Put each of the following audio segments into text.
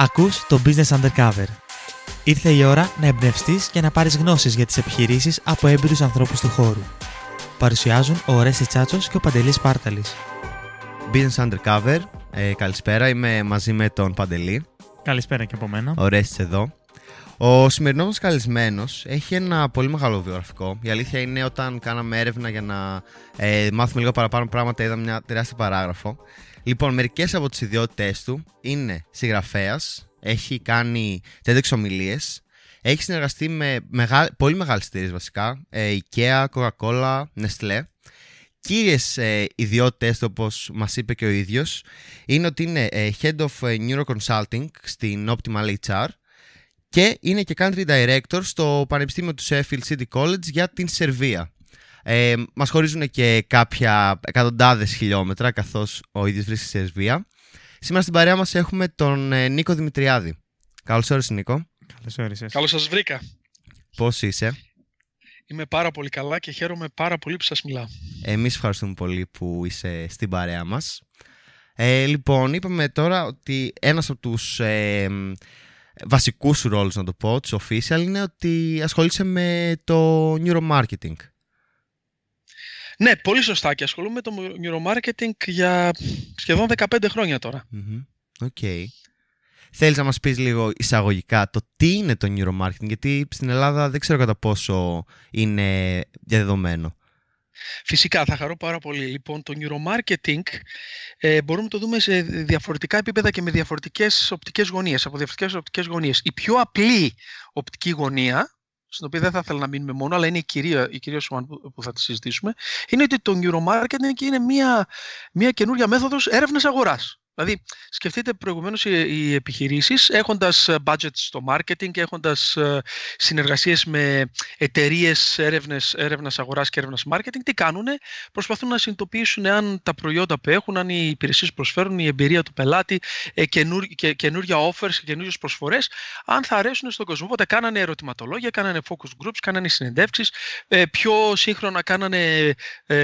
Ακούς το Business Undercover. Ήρθε η ώρα να εμπνευστείς και να πάρεις γνώσεις για τις επιχειρήσεις από έμπειρους ανθρώπους του χώρου. Παρουσιάζουν ο Ρέσης Τσάτσος και ο Παντελής Πάρταλης. Business Undercover. Ε, καλησπέρα, είμαι μαζί με τον Παντελή. Καλησπέρα και από μένα. Ο Ρέστης εδώ. Ο σημερινός μας καλεσμένος έχει ένα πολύ μεγάλο βιογραφικό. Η αλήθεια είναι όταν κάναμε έρευνα για να ε, μάθουμε λίγο παραπάνω πράγματα, είδαμε μια τεράστια παράγραφο. Λοιπόν, μερικές από τις ιδιότητές του είναι συγγραφέας, έχει κάνει TEDx ομιλίες, έχει συνεργαστεί με μεγάλη, πολύ μεγάλες εταιρείες βασικά, ε, IKEA, Coca-Cola, Nestlé. Κύριες ε, ιδιότητε του, όπως μας είπε και ο ίδιος, είναι ότι είναι ε, Head of Neuro Consulting στην Optimal HR και είναι και Country Director στο Πανεπιστήμιο του Sheffield City College για την Σερβία. Ε, μας χωρίζουν και κάποια εκατοντάδες χιλιόμετρα καθώς ο ίδιος βρίσκεται στη Σερβία. Σήμερα στην παρέα μας έχουμε τον ε, Νίκο Δημητριάδη. Καλώς όρισες Νίκο. Καλώς όρισες. Καλώς σας βρήκα. Πώς είσαι; Είμαι πάρα πολύ καλά και χαίρομαι πάρα πολύ που σας μιλάω. Εμείς ευχαριστούμε πολύ που είσαι στην παρέα μας. Ε, λοιπόν, είπαμε τώρα ότι ένας από τους ε, βασικούς ρόλους, να το πω, τους official, είναι ότι ασχολείσαι με το neuromarketing. Ναι, πολύ σωστά και ασχολούμαι με το neuromarketing για σχεδόν 15 χρόνια τώρα. OK. Okay. Θέλεις να μας πεις λίγο εισαγωγικά το τι είναι το neuromarketing, γιατί στην Ελλάδα δεν ξέρω κατά πόσο είναι διαδεδομένο. Φυσικά, θα χαρώ πάρα πολύ. Λοιπόν, το neuromarketing ε, μπορούμε να το δούμε σε διαφορετικά επίπεδα και με διαφορετικές οπτικές γωνίες, από διαφορετικές οπτικές γωνίες. Η πιο απλή οπτική γωνία, στην οποία δεν θα ήθελα να μείνουμε μόνο, αλλά είναι η κυρία, η κυρία που θα τη συζητήσουμε, είναι ότι το neuromarketing είναι μια, μια καινούργια μέθοδος έρευνας αγοράς. Δηλαδή, σκεφτείτε προηγουμένως οι επιχειρήσεις έχοντας ε, budget στο marketing, έχοντας ε, συνεργασίες με εταιρείες έρευνας αγοράς και έρευνας marketing, τι κάνουν, προσπαθούν να συνειδητοποιήσουν αν τα προϊόντα που έχουν, αν οι υπηρεσίες προσφέρουν, η εμπειρία του πελάτη, ε, καινούργια offers και καινούριε προσφορές, αν θα αρέσουν στον κόσμο. Οπότε κάνανε ερωτηματολόγια, κάνανε focus groups, κάνανε συνεντεύξεις, πιο σύγχρονα κάνανε,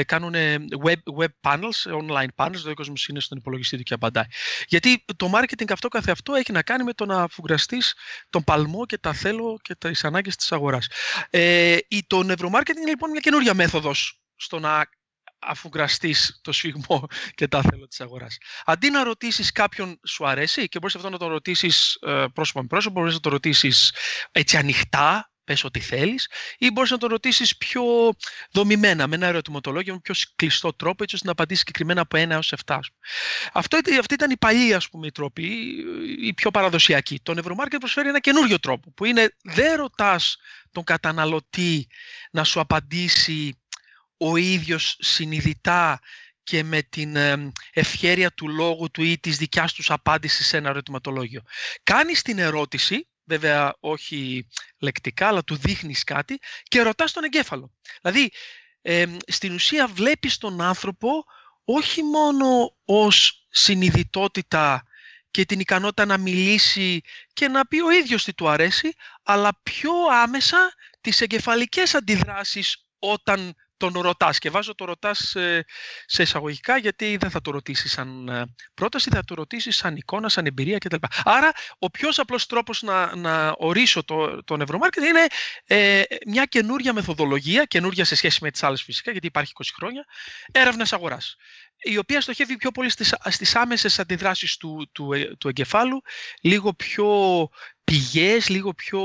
κάνανε web, web panels, online panels, δηλαδή ο κόσμο είναι στον υπολογιστή του και απαντάει. Γιατί το marketing αυτό καθεαυτό έχει να κάνει με το να αφουγκραστείς τον παλμό και τα θέλω και τις ανάγκες της αγοράς. Ε, το νευρομάρκετινγκ είναι λοιπόν μια καινούρια μέθοδος στο να αφουγκραστείς το σφιγμό και τα θέλω της αγοράς. Αντί να ρωτήσεις κάποιον σου αρέσει; και μπορείς αυτό να το ρωτήσεις ε, πρόσωπο με πρόσωπο, μπορείς να το ρωτήσεις έτσι ανοιχτά, πες ό,τι θέλεις ή μπορείς να το ρωτήσεις πιο δομημένα με ένα ερωτηματολόγιο με πιο κλειστό τρόπο έτσι ώστε να απαντήσεις συγκεκριμένα από 1 έως 7. Αυτό, αυτή ήταν η παλιά ας πούμε, η τρόπη, η πιο παραδοσιακή. Το νευρομάρκετ προσφέρει ένα καινούριο τρόπο που είναι δεν ρωτάς τον καταναλωτή να σου απαντήσει ο ίδιος συνειδητά και με την ευχέρεια του λόγου του ή της δικιάς τους απάντησης σε ένα ερωτηματολόγιο. Κάνεις την ερώτηση βέβαια όχι λεκτικά, αλλά του δείχνεις κάτι και ρωτάς τον εγκέφαλο. Δηλαδή, στην ουσία βλέπεις τον άνθρωπο όχι μόνο ως συνειδητότητα και την ικανότητα να μιλήσει και να πει ο ίδιος τι του αρέσει, αλλά πιο άμεσα τις εγκεφαλικές αντιδράσεις όταν τον ρωτάς. Και βάζω το ρωτάς σε εισαγωγικά, γιατί δεν θα το ρωτήσεις σαν ε, πρόταση, θα το ρωτήσεις σαν εικόνα, σαν εμπειρία κτλ. Άρα, ο πιο απλός τρόπος να, να ορίσω το, το νευρομάρκετ είναι ε, μια καινούρια μεθοδολογία, καινούρια σε σχέση με τις άλλες φυσικά, γιατί υπάρχει 20 χρόνια, έρευνας αγοράς η οποία στοχεύει πιο πολύ στις, στις άμεσες αντιδράσεις του, του, ε, του εγκεφάλου, λίγο πιο πηγαίες, λίγο πιο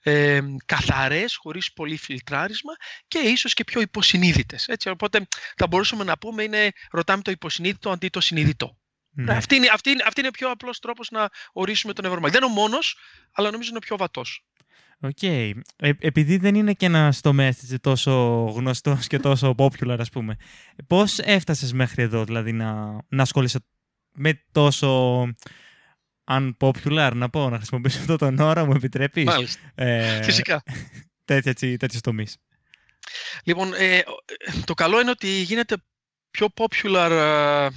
ε, καθαρές, χωρίς πολύ φιλτράρισμα και ίσως και πιο υποσυνείδητες. Έτσι, οπότε θα μπορούσαμε να πούμε είναι ρωτάμε το υποσυνείδητο αντί το συνειδητό. Ναι. Αυτή, είναι, αυτή, είναι, αυτή είναι ο πιο απλός τρόπος να ορίσουμε το neuromarketing. Δεν είναι ο μόνος, αλλά νομίζω είναι ο πιο βατός. OK. Okay. Ε, επειδή δεν είναι και ένας τομέας τόσο γνωστός και τόσο popular, ας πούμε, πώς έφτασες μέχρι εδώ, δηλαδή να, να ασχολείσαι με τόσο unpopular, να πω, να χρησιμοποιήσω αυτό τον όρο, μου επιτρέπεις; Μάλιστα. Ε, Φυσικά. Τέτοιους τομείς. Λοιπόν, ε, το καλό είναι ότι γίνεται πιο popular ε,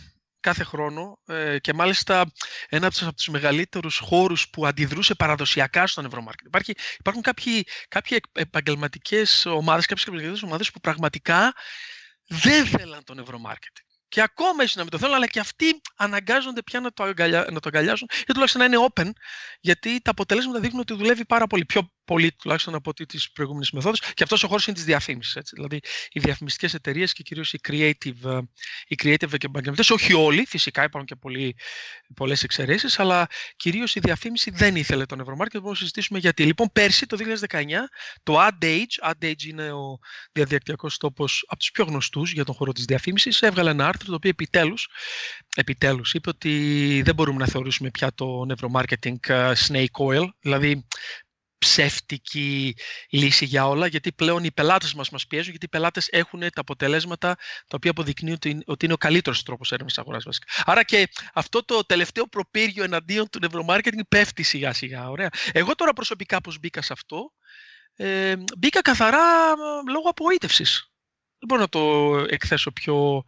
κάθε χρόνο ε, και μάλιστα ένα από τους μεγαλύτερους χώρους που αντιδρούσε παραδοσιακά στον ευρωμάρκετ. Υπάρχει, υπάρχουν κάποιοι, κάποιοι επαγγελματικές ομάδες, κάποιες επαγγελματικές ομάδες που πραγματικά δεν θέλαν τον ευρωμάρκετ. και ακόμα ίσως να μην το θέλουν, αλλά και αυτοί αναγκάζονται πια να το, αγκαλιά, να το αγκαλιάσουν ή τουλάχιστον να είναι open, γιατί τα αποτελέσματα δείχνουν ότι δουλεύει πάρα πολύ. Πιο πολύ τουλάχιστον από τις προηγούμενες μεθόδους. Και αυτός ο χώρος είναι της διαφήμισης. Δηλαδή, οι διαφημιστικές εταιρείες και κυρίως οι creative, ε, οι creative και επαγγελματίες, όχι όλοι, φυσικά υπάρχουν και πολλές εξαιρέσεις, αλλά κυρίως η διαφήμιση δεν ήθελε τον Ευρωμάρκετ. Μπορούμε να συζητήσουμε γιατί. Λοιπόν, πέρσι το 2019, το AdAge, AdAge είναι ο διαδικτυακός τόπος από τους πιο γνωστούς για τον χώρο της διαφήμισης, έβγαλε ένα άρθρο το οποίο επιτέλους επιτέλους είπε ότι δεν μπορούμε να θεωρήσουμε πια το neuromarketing ε, snake oil, δηλαδή ψεύτικη λύση για όλα, γιατί πλέον οι πελάτες μας μας πιέζουν, γιατί οι πελάτες έχουν τα αποτελέσματα τα οποία αποδεικνύουν ότι είναι ο καλύτερος τρόπος έρευνας αγοράς βασικά. Άρα και αυτό το τελευταίο προπύργιο εναντίον του neuromarketing πέφτει σιγά σιγά. Ωραία. Εγώ τώρα προσωπικά πώς μπήκα σε αυτό, ε, μπήκα καθαρά ε, λόγω απογοήτευσης. Δεν μπορώ να το εκθέσω πιο,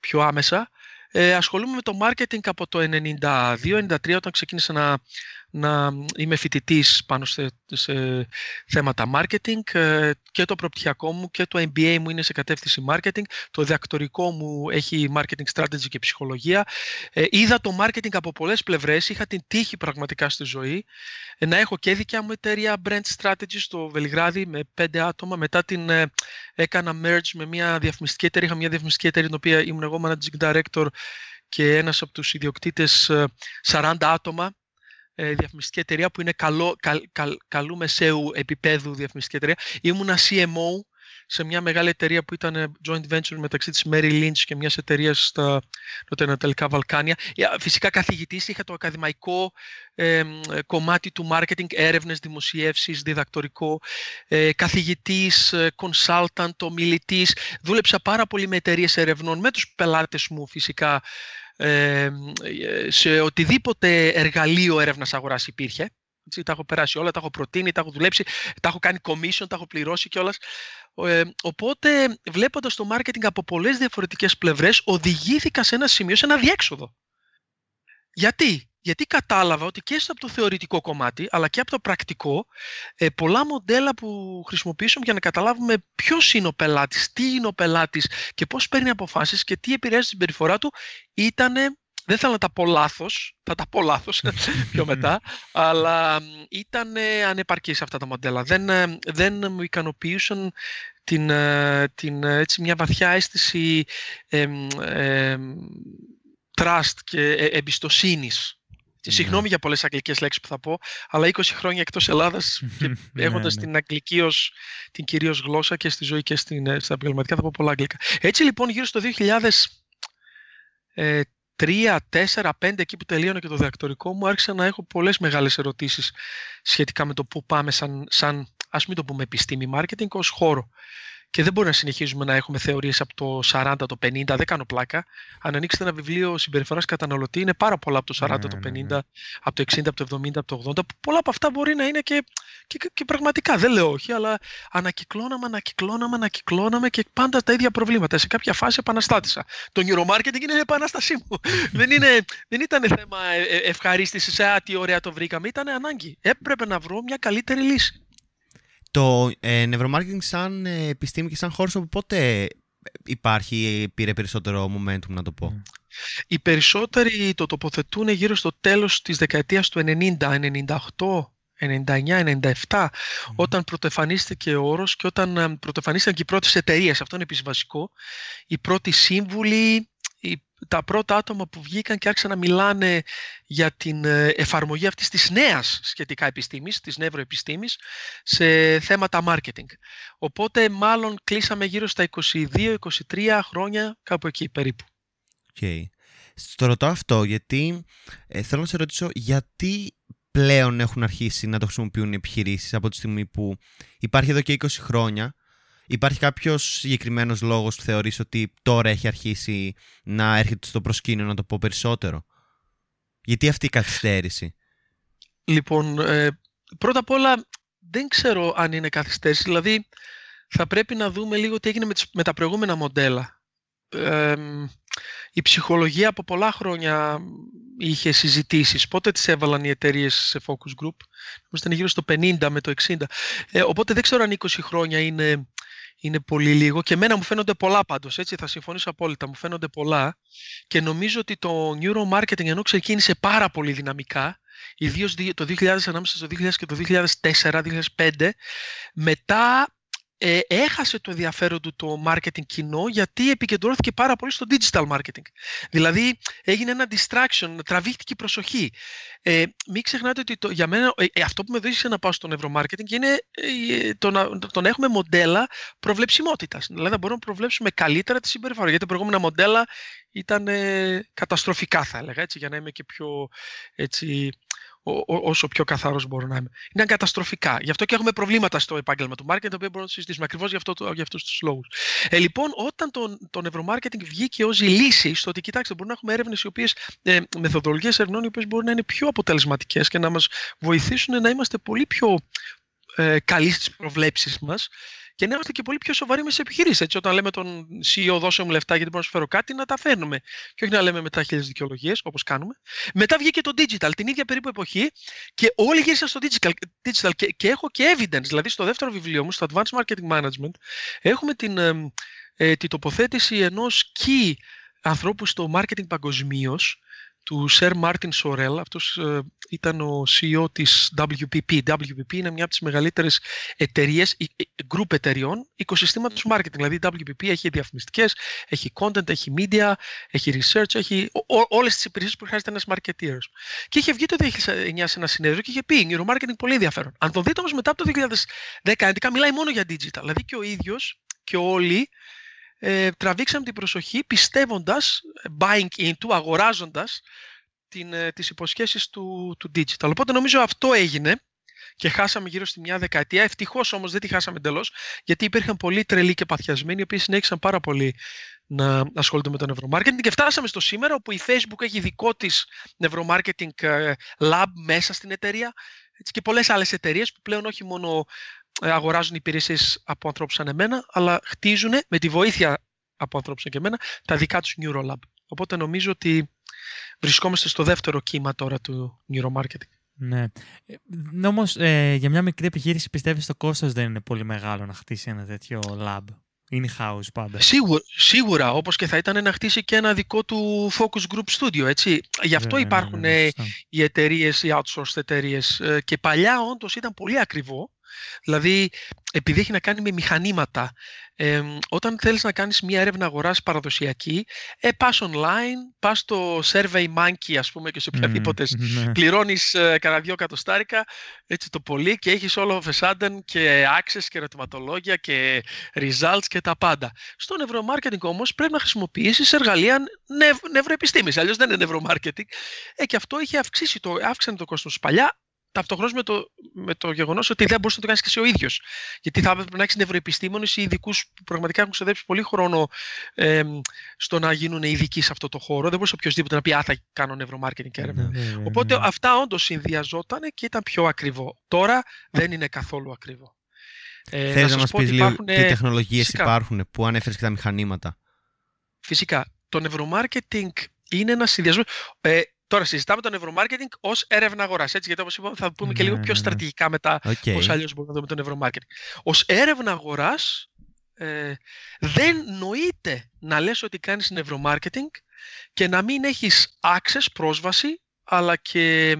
πιο άμεσα. Ε, ασχολούμαι με το marketing από το 92-93 όταν ξεκίνησα να να είμαι φοιτητής πάνω σε, σε, θέματα marketing ε, και το προπτυχιακό μου και το MBA μου είναι σε κατεύθυνση marketing. Το διδακτορικό μου έχει marketing strategy και ψυχολογία. Ε, είδα το marketing από πολλές πλευρές. Είχα την τύχη πραγματικά στη ζωή ε, να έχω και δικιά μου εταιρεία brand strategy στο Βελιγράδι με πέντε άτομα. Μετά την έκανα merge με μια διαφημιστική εταιρεία. Είχα μια διαφημιστική εταιρεία την οποία ήμουν εγώ managing director και ένας από τους ιδιοκτήτες 40 άτομα ε, διαφημιστική εταιρεία που είναι καλό, καλ, καλού μεσαίου επίπεδου διαφημιστική εταιρεία. Ήμουνα CMO σε μια μεγάλη εταιρεία που ήταν joint venture μεταξύ της Mary Lynch και μιας εταιρείας στα νοτιοανατολικά Βαλκάνια. Φυσικά καθηγητής, είχα το ακαδημαϊκό ε, κομμάτι του marketing, έρευνες, δημοσιεύσεις, διδακτορικό, ε, καθηγητής, ε, consultant, ομιλητής. Δούλεψα πάρα πολύ με εταιρείες ερευνών, με τους πελάτες μου φυσικά σε οτιδήποτε εργαλείο έρευνας αγοράς υπήρχε. Έτσι, τα έχω περάσει όλα, τα έχω προτείνει, τα έχω δουλέψει, τα έχω κάνει commission, τα έχω πληρώσει κιόλας. Ε, οπότε, βλέποντας το marketing από πολλές διαφορετικές πλευρές, οδηγήθηκα σε ένα σημείο, σε ένα διέξοδο. Γιατί; Γιατί κατάλαβα ότι και από το θεωρητικό κομμάτι, αλλά και από το πρακτικό, ε, πολλά μοντέλα που χρησιμοποιήσουμε για να καταλάβουμε ποιος είναι ο πελάτης, τι είναι ο πελάτης και πώς παίρνει αποφάσεις και τι επηρεάζει την περιφορά του, ήταν. Δεν θέλω να τα πω λάθος, θα τα πω λάθος πιο μετά, αλλά ήταν ανεπαρκής αυτά τα μοντέλα. Δεν, ε, δεν μου ικανοποιούσαν την, ε, την, έτσι, μια βαθιά αίσθηση ε, trust και εμπιστοσύνης ναι. Συγγνώμη για πολλές αγγλικές λέξεις που θα πω, αλλά 20 χρόνια εκτός Ελλάδας και ναι, έχοντας ναι. την αγγλική ως την κυρίως γλώσσα και στη ζωή και στην, ε, στα επαγγελματικά θα πω πολλά αγγλικά. Έτσι λοιπόν γύρω στο 2003, 4, 5 εκεί που τελείωνε και το διδακτορικό μου άρχισα να έχω πολλές μεγάλες ερωτήσεις σχετικά με το πού πάμε σαν, σαν ας μην το πούμε επιστήμη marketing ως χώρο και δεν μπορεί να συνεχίζουμε να έχουμε θεωρίες από το 40, το 50, δεν κάνω πλάκα. Αν ανοίξετε ένα βιβλίο συμπεριφοράς καταναλωτή, είναι πάρα πολλά από το 40, ναι, το 50, ναι, ναι. από το 60, από το 70, από το 80. Πολλά από αυτά μπορεί να είναι και, και, και, πραγματικά, δεν λέω όχι, αλλά ανακυκλώναμε, ανακυκλώναμε, ανακυκλώναμε και πάντα τα ίδια προβλήματα. Σε κάποια φάση επαναστάτησα. Το neuromarketing είναι η επανάστασή μου. δεν, είναι, δεν ήταν θέμα ε, ε, ευχαρίστησης, α, τι ωραία το βρήκαμε, ήταν ανάγκη. Έπρεπε να βρω μια καλύτερη λύση. Το ε, neuromarketing σαν ε, επιστήμη και σαν χώρος από πότε υπάρχει, πήρε περισσότερο momentum να το πω; Οι περισσότεροι το τοποθετούν γύρω στο τέλος της δεκαετίας του 90, 98, 99-97 όταν πρωτοεφανίστηκε ο όρος και όταν ε, πρωτοεφανίστηκαν και οι πρώτες εταιρείες, αυτό είναι επίσης βασικό, οι πρώτοι σύμβουλοι, τα πρώτα άτομα που βγήκαν και άρχισαν να μιλάνε για την ε, εφαρμογή αυτής της νέας σχετικά επιστήμης, της νευροεπιστήμης, σε θέματα marketing. Οπότε μάλλον κλείσαμε γύρω στα 22-23 χρόνια, κάπου εκεί περίπου. Okay. Στο ρωτώ αυτό γιατί ε, θέλω να σε ρωτήσω γιατί πλέον έχουν αρχίσει να το χρησιμοποιούν οι επιχειρήσεις από τη στιγμή που υπάρχει εδώ και 20 χρόνια Υπάρχει κάποιος συγκεκριμένος λόγος που θεωρείς ότι τώρα έχει αρχίσει να έρχεται στο προσκήνιο, να το πω περισσότερο; Γιατί αυτή η καθυστέρηση; Λοιπόν, ε, πρώτα απ' όλα δεν ξέρω αν είναι καθυστέρηση. Δηλαδή, θα πρέπει να δούμε λίγο τι έγινε με, τα προηγούμενα μοντέλα. η ψυχολογία από πολλά χρόνια είχε συζητήσεις. Πότε τις έβαλαν οι εταιρείες σε focus group; Ήταν γύρω στο 50 με το 60. Ε, οπότε δεν ξέρω αν 20 χρόνια είναι, είναι πολύ λίγο. Και εμένα μου φαίνονται πολλά πάντως. Έτσι, θα συμφωνήσω απόλυτα. Μου φαίνονται πολλά. Και νομίζω ότι το neuromarketing ενώ ξεκίνησε πάρα πολύ δυναμικά, ιδίως το 2000 ανάμεσα στο 2000 και το 2004-2005, μετά ε, έχασε το ενδιαφέρον του το marketing κοινό γιατί επικεντρώθηκε πάρα πολύ στο digital marketing. Δηλαδή έγινε ένα distraction, τραβήχτηκε η προσοχή. Ε, μην ξεχνάτε ότι το, για μένα ε, ε αυτό που με οδήγησε να πάω στο neuromarketing είναι ε, το, να, το να έχουμε μοντέλα προβλεψιμότητας. Δηλαδή να μπορούμε να προβλέψουμε καλύτερα τη συμπεριφορά. Γιατί τα προηγούμενα μοντέλα ήταν ε, καταστροφικά θα έλεγα, έτσι, για να είμαι και πιο έτσι, όσο πιο καθαρό μπορώ να είμαι. Είναι καταστροφικά. Γι' αυτό και έχουμε προβλήματα στο επάγγελμα του marketing, τα οποία μπορούμε να συζητήσουμε ακριβώς για, αυτό, για αυτούς τους λόγους. Ε, λοιπόν, όταν το, το νευρομάρκετινγκ βγήκε ως η λύση στο ότι κοιτάξτε, μπορούμε να έχουμε έρευνες οι οποίες, ε, μεθοδολογίες ερευνών, οι οποίες μπορούν να είναι πιο αποτελεσματικές και να μας βοηθήσουν να είμαστε πολύ πιο ε, καλοί στι προβλέψεις μας και να είμαστε και πολύ πιο σοβαροί μες τι επιχειρήσεις. Έτσι, όταν λέμε τον CEO, δώσε μου λεφτά γιατί μπορώ να σου φέρω κάτι, να τα φέρνουμε. Και όχι να λέμε μετά χίλιες δικαιολογίες, όπως κάνουμε. Μετά βγήκε το digital, την ίδια περίπου εποχή, και όλοι γύρισαν στο digital. digital και, και έχω και evidence. Δηλαδή, στο δεύτερο βιβλίο μου, στο Advanced Marketing Management, έχουμε την, ε, την τοποθέτηση ενός key ανθρώπου στο marketing παγκοσμίως, του Sir Martin Sorrell. Αυτός ε, ήταν ο CEO της WPP. WPP είναι μια από τις μεγαλύτερες εταιρείες, group εταιριών, οικοσυστήματος marketing. Δηλαδή η WPP έχει διαφημιστικές, έχει content, έχει media, έχει research, έχει όλες τις υπηρεσίες που χρειάζεται ένας marketeer. Και είχε βγει το 2009 σε ένα συνέδριο και είχε πει neuromarketing πολύ ενδιαφέρον. Αν το δείτε όμως μετά από το 2010, μιλάει μόνο για digital. Δηλαδή και ο ίδιος και όλοι ε, τραβήξαμε την προσοχή πιστεύοντας, buying into, αγοράζοντας την, ε, τις υποσχέσεις του, του digital. Οπότε νομίζω αυτό έγινε και χάσαμε γύρω στη μια δεκαετία. Ευτυχώς όμως δεν τη χάσαμε εντελώς, γιατί υπήρχαν πολλοί τρελοί και παθιασμένοι, οι οποίοι συνέχισαν πάρα πολύ να ασχολούνται με το νευρομάρκετινγκ. Και φτάσαμε στο σήμερα, όπου η Facebook έχει δικό της νευρομάρκετινγκ ε, lab μέσα στην εταιρεία. Έτσι, και πολλές άλλες εταιρείες που πλέον όχι μόνο ε, αγοράζουν υπηρεσίες από ανθρώπους σαν εμένα, αλλά χτίζουν με τη βοήθεια από ανθρώπους σαν και εμένα τα δικά τους Neurolab. Οπότε νομίζω ότι βρισκόμαστε στο δεύτερο κύμα τώρα του neuromarketing. Ναι. Ε, Όμως, ε, για μια μικρή επιχείρηση πιστεύεις το κόστος δεν είναι πολύ μεγάλο να χτίσει ένα τέτοιο lab; In-house πάντα. Σίγουρα, σίγουρα όπως και θα ήταν να χτίσει και ένα δικό του focus group studio, έτσι. Γι' αυτό ναι, υπάρχουν ναι, ναι, οι εταιρείες, οι outsourced εταιρείες. Ε, και παλιά όντως ήταν πολύ ακριβό Δηλαδή, επειδή έχει να κάνει με μηχανήματα, ε, όταν θέλεις να κάνεις μια έρευνα αγοράς παραδοσιακή, ε, πας online, πας στο Survey Monkey, ας πούμε, και σε οποιαδήποτε mm, πληρώνεις ε, κανένα δυο κατοστάρικα, έτσι το πολύ, και έχεις όλο of a και access και ερωτηματολόγια και results και τα πάντα. Στο neuromarketing όμως πρέπει να χρησιμοποιήσεις εργαλεία νευ, νευροεπιστήμης, αλλιώς δεν είναι neuromarketing. Ε, και αυτό είχε αυξήσει το, αύξανε το κόστος παλιά, ταυτόχρονα με το, με το γεγονός ότι δεν μπορείς να το κάνεις και εσύ ο ίδιος. Γιατί θα έπρεπε να έχεις νευροεπιστήμονες ή ειδικούς που πραγματικά έχουν ξοδέψει πολύ χρόνο ε, στο να γίνουν ειδικοί σε αυτό το χώρο. Δεν μπορούσε οποιοδήποτε να πει Α, θα κάνω νευρομάρκετινγκ έρευνα. Ναι, ναι, ναι, Οπότε αυτά όντως συνδυαζόταν και ήταν πιο ακριβό. Τώρα δεν είναι καθόλου ακριβό. Ε, Θέλεις να, να μας πεις λίγο τι τεχνολογίες υπάρχουν που ανέφερες και τα μηχανήματα; Φυσικά. Το νευρομάρκετινγκ είναι ένα συνδυασμό. Ε, Τώρα συζητάμε το νευρομάρκετινγκ ως έρευνα αγοράς. Γιατί όπως είπαμε, θα πούμε και λίγο πιο στρατηγικά μετά okay. πώς αλλιώς μπορούμε να δούμε το νευρομάρκετινγκ. Ω έρευνα αγοράς, ε, δεν νοείται να λες ότι κάνεις νευρομάρκετινγκ και να μην έχεις access, πρόσβαση, αλλά και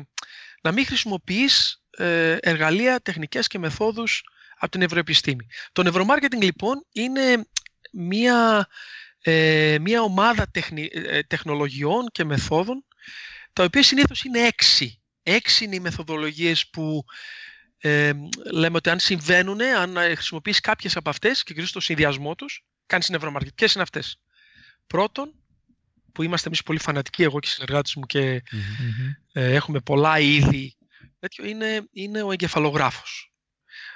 να μην χρησιμοποιείς ε, εργαλεία, τεχνικές και μεθόδους από την ευρωεπιστήμη. Το νευρομάρκετινγκ λοιπόν είναι μία, ε, μία ομάδα τεχνη, ε, τεχνολογιών και μεθόδων τα οποία συνήθως είναι έξι. Έξι είναι οι μεθοδολογίες που ε, λέμε ότι αν συμβαίνουν, αν χρησιμοποιείς κάποιες από αυτές και κυρίως το συνδυασμό τους, κάνεις νευρομαρκετ. Ποιες είναι αυτές; Πρώτον, που είμαστε εμείς πολύ φανατικοί, εγώ και οι συνεργάτες μου και ε, έχουμε πολλά είδη, τέτοιο είναι, είναι ο εγκεφαλογράφος.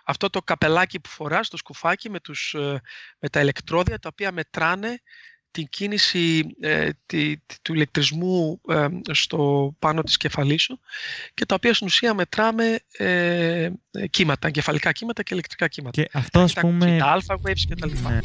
Αυτό το καπελάκι που φοράς, το σκουφάκι με, τους, ε, με τα ηλεκτρόδια, τα οποία μετράνε την κίνηση ε, τη, του ηλεκτρισμού ε, στο πάνω της κεφαλής σου και τα οποία στην ουσία μετράμε ε, κύματα, εγκεφαλικά κύματα και ηλεκτρικά κύματα. Και αυτό ας πούμε... Τα alpha waves και τα λοιπά. Ναι.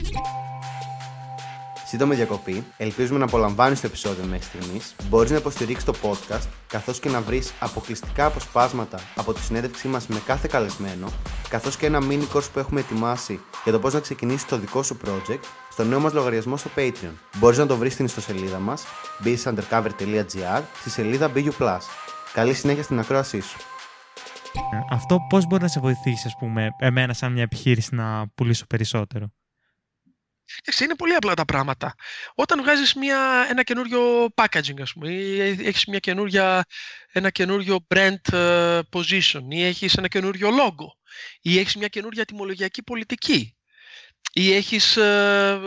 Σύντομη διακοπή. Ελπίζουμε να απολαμβάνεις το επεισόδιο μέχρι στιγμής. Μπορείς να υποστηρίξεις το podcast, καθώς και να βρεις αποκλειστικά αποσπάσματα από τη συνέντευξή μας με κάθε καλεσμένο, καθώς και ένα mini course που έχουμε ετοιμάσει για το πώς να ξεκινήσεις το δικό σου project στο νέο μας λογαριασμό στο Patreon. Μπορείς να το βρεις στην ιστοσελίδα μας businessundercover.gr στη σελίδα BU. Καλή συνέχεια στην ακρόασή σου. Αυτό πώς μπορεί να σε βοηθήσει, ας πούμε, εμένα σαν μια επιχείρηση να πουλήσω περισσότερο; Εντάξει, είναι πολύ απλά τα πράγματα. Όταν βγάζεις μια, ένα καινούριο packaging, ας πούμε, ή έχεις μια καινούρια, ένα καινούριο brand ε, position, ή έχεις ένα καινούριο logo, ή έχεις μια καινούρια τιμολογιακή πολιτική, ή έχεις ε,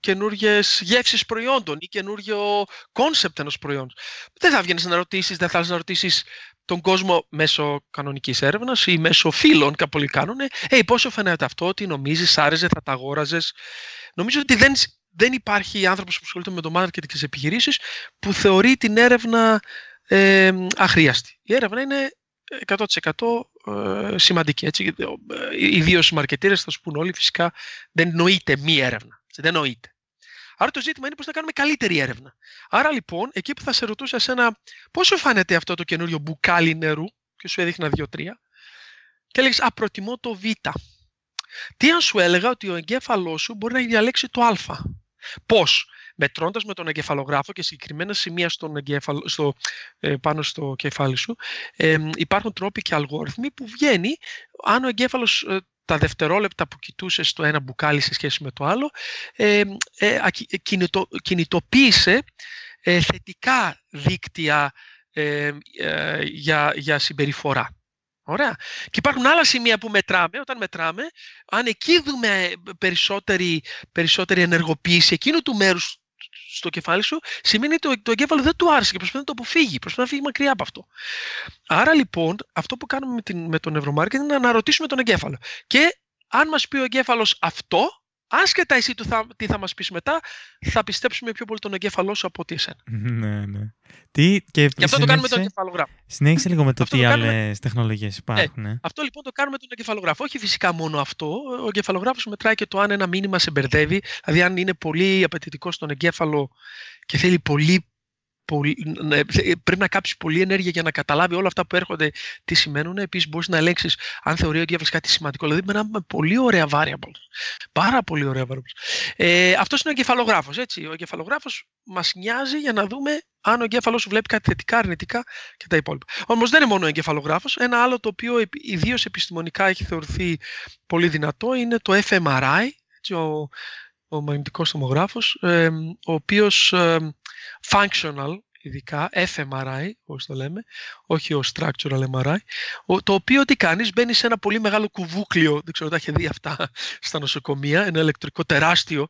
καινούργιες γεύσεις προϊόντων ή καινούριο concept ενός προϊόντος. Δεν θα βγαίνεις να ρωτήσεις, δεν θα να ρωτήσεις τον κόσμο μέσω κανονικής έρευνας ή μέσω φίλων, και πολλοί κάνουν. Ε, πόσο φαίνεται αυτό, τι νομίζεις, άρεσε, θα τα αγόραζες. Νομίζω ότι δεν, δεν υπάρχει άνθρωπος που ασχολείται με το marketing και τις επιχειρήσεις που θεωρεί την έρευνα ε, αχρίαστη. Η έρευνα είναι 100% ε, σημαντική. Έτσι. Ιδίω οι μαρκετήρες θα σου πούν όλοι φυσικά δεν νοείται μη έρευνα. Δεν νοείται. Άρα το ζήτημα είναι πώς να κάνουμε καλύτερη έρευνα. Άρα λοιπόν, εκεί που θα σε ρωτούσα εσένα πόσο φάνεται αυτό το καινούριο μπουκάλι νερού και σου έδειχνα δύο-τρία και έλεγες «Α, προτιμώ το Β». Τι αν σου έλεγα ότι ο εγκέφαλός σου μπορεί να διαλέξει το Α. Πώς; Μετρώντας με τον εγκεφαλογράφο και συγκεκριμένα σημεία στον εγκέφαλο, στο, ε, πάνω στο κεφάλι σου, ε, υπάρχουν τρόποι και αλγόριθμοι που βγαίνει αν ο εγκέφαλος ε, τα δευτερόλεπτα που κοιτούσε το ένα μπουκάλι σε σχέση με το άλλο, ε, ε, κινητο, κινητοποίησε θετικά δίκτυα για, για συμπεριφορά. Ωραία. Και υπάρχουν άλλα σημεία που μετράμε, όταν μετράμε, αν εκεί δούμε περισσότερη, περισσότερη ενεργοποίηση εκείνου του μέρους στο κεφάλι σου, σημαίνει ότι το, το εγκέφαλο δεν του άρεσε και προσπαθεί να το αποφύγει, προσπαθεί να φύγει μακριά από αυτό. Άρα λοιπόν, αυτό που κάνουμε με, την, με το νευρομάρκετ είναι να αναρωτήσουμε τον εγκέφαλο. Και αν μας πει ο εγκέφαλος αυτό, άσχετα εσύ του θα, τι θα μας πεις μετά, θα πιστέψουμε πιο πολύ τον εγκέφαλό σου από ότι εσένα. ναι, ναι. Τι, και Γι' αυτό το κάνουμε τον εγκεφαλογράφο. Συνέχισε λίγο με το τι άλλες τεχνολογίες υπάρχουν. Ε, αυτό λοιπόν το κάνουμε τον εγκεφαλογράφο. Όχι φυσικά μόνο αυτό. Ο εγκεφαλογράφος μετράει και το αν ένα μήνυμα σε μπερδεύει. Δηλαδή, αν είναι πολύ απαιτητικός στον εγκέφαλο και θέλει πολύ πολύ, πρέπει να κάψεις πολλή ενέργεια για να καταλάβει όλα αυτά που έρχονται τι σημαίνουν. Επίσης, μπορείς να ελέγξεις αν θεωρεί ότι διάβασε κάτι σημαντικό. Δηλαδή, με ένα πολύ ωραία variable. Πάρα πολύ ωραία variable. Ε, Αυτός είναι ο εγκεφαλογράφος. Ο εγκεφαλογράφος μας νοιάζει για να δούμε αν ο εγκέφαλος σου βλέπει κάτι θετικά, αρνητικά και τα υπόλοιπα. Όμως δεν είναι μόνο ο εγκεφαλογράφος. Ένα άλλο το οποίο ιδίως επιστημονικά έχει θεωρηθεί πολύ δυνατό είναι το fMRI. Έτσι, ο, ο μαγνητικός τομογράφος, ε, ο οποίος ε, functional, ειδικά fMRI, όπως το λέμε, όχι ο structural MRI, το οποίο τι κάνεις, μπαίνεις σε ένα πολύ μεγάλο κουβούκλιο, δεν ξέρω αν τα έχει δει αυτά στα νοσοκομεία, ένα ηλεκτρικό τεράστιο,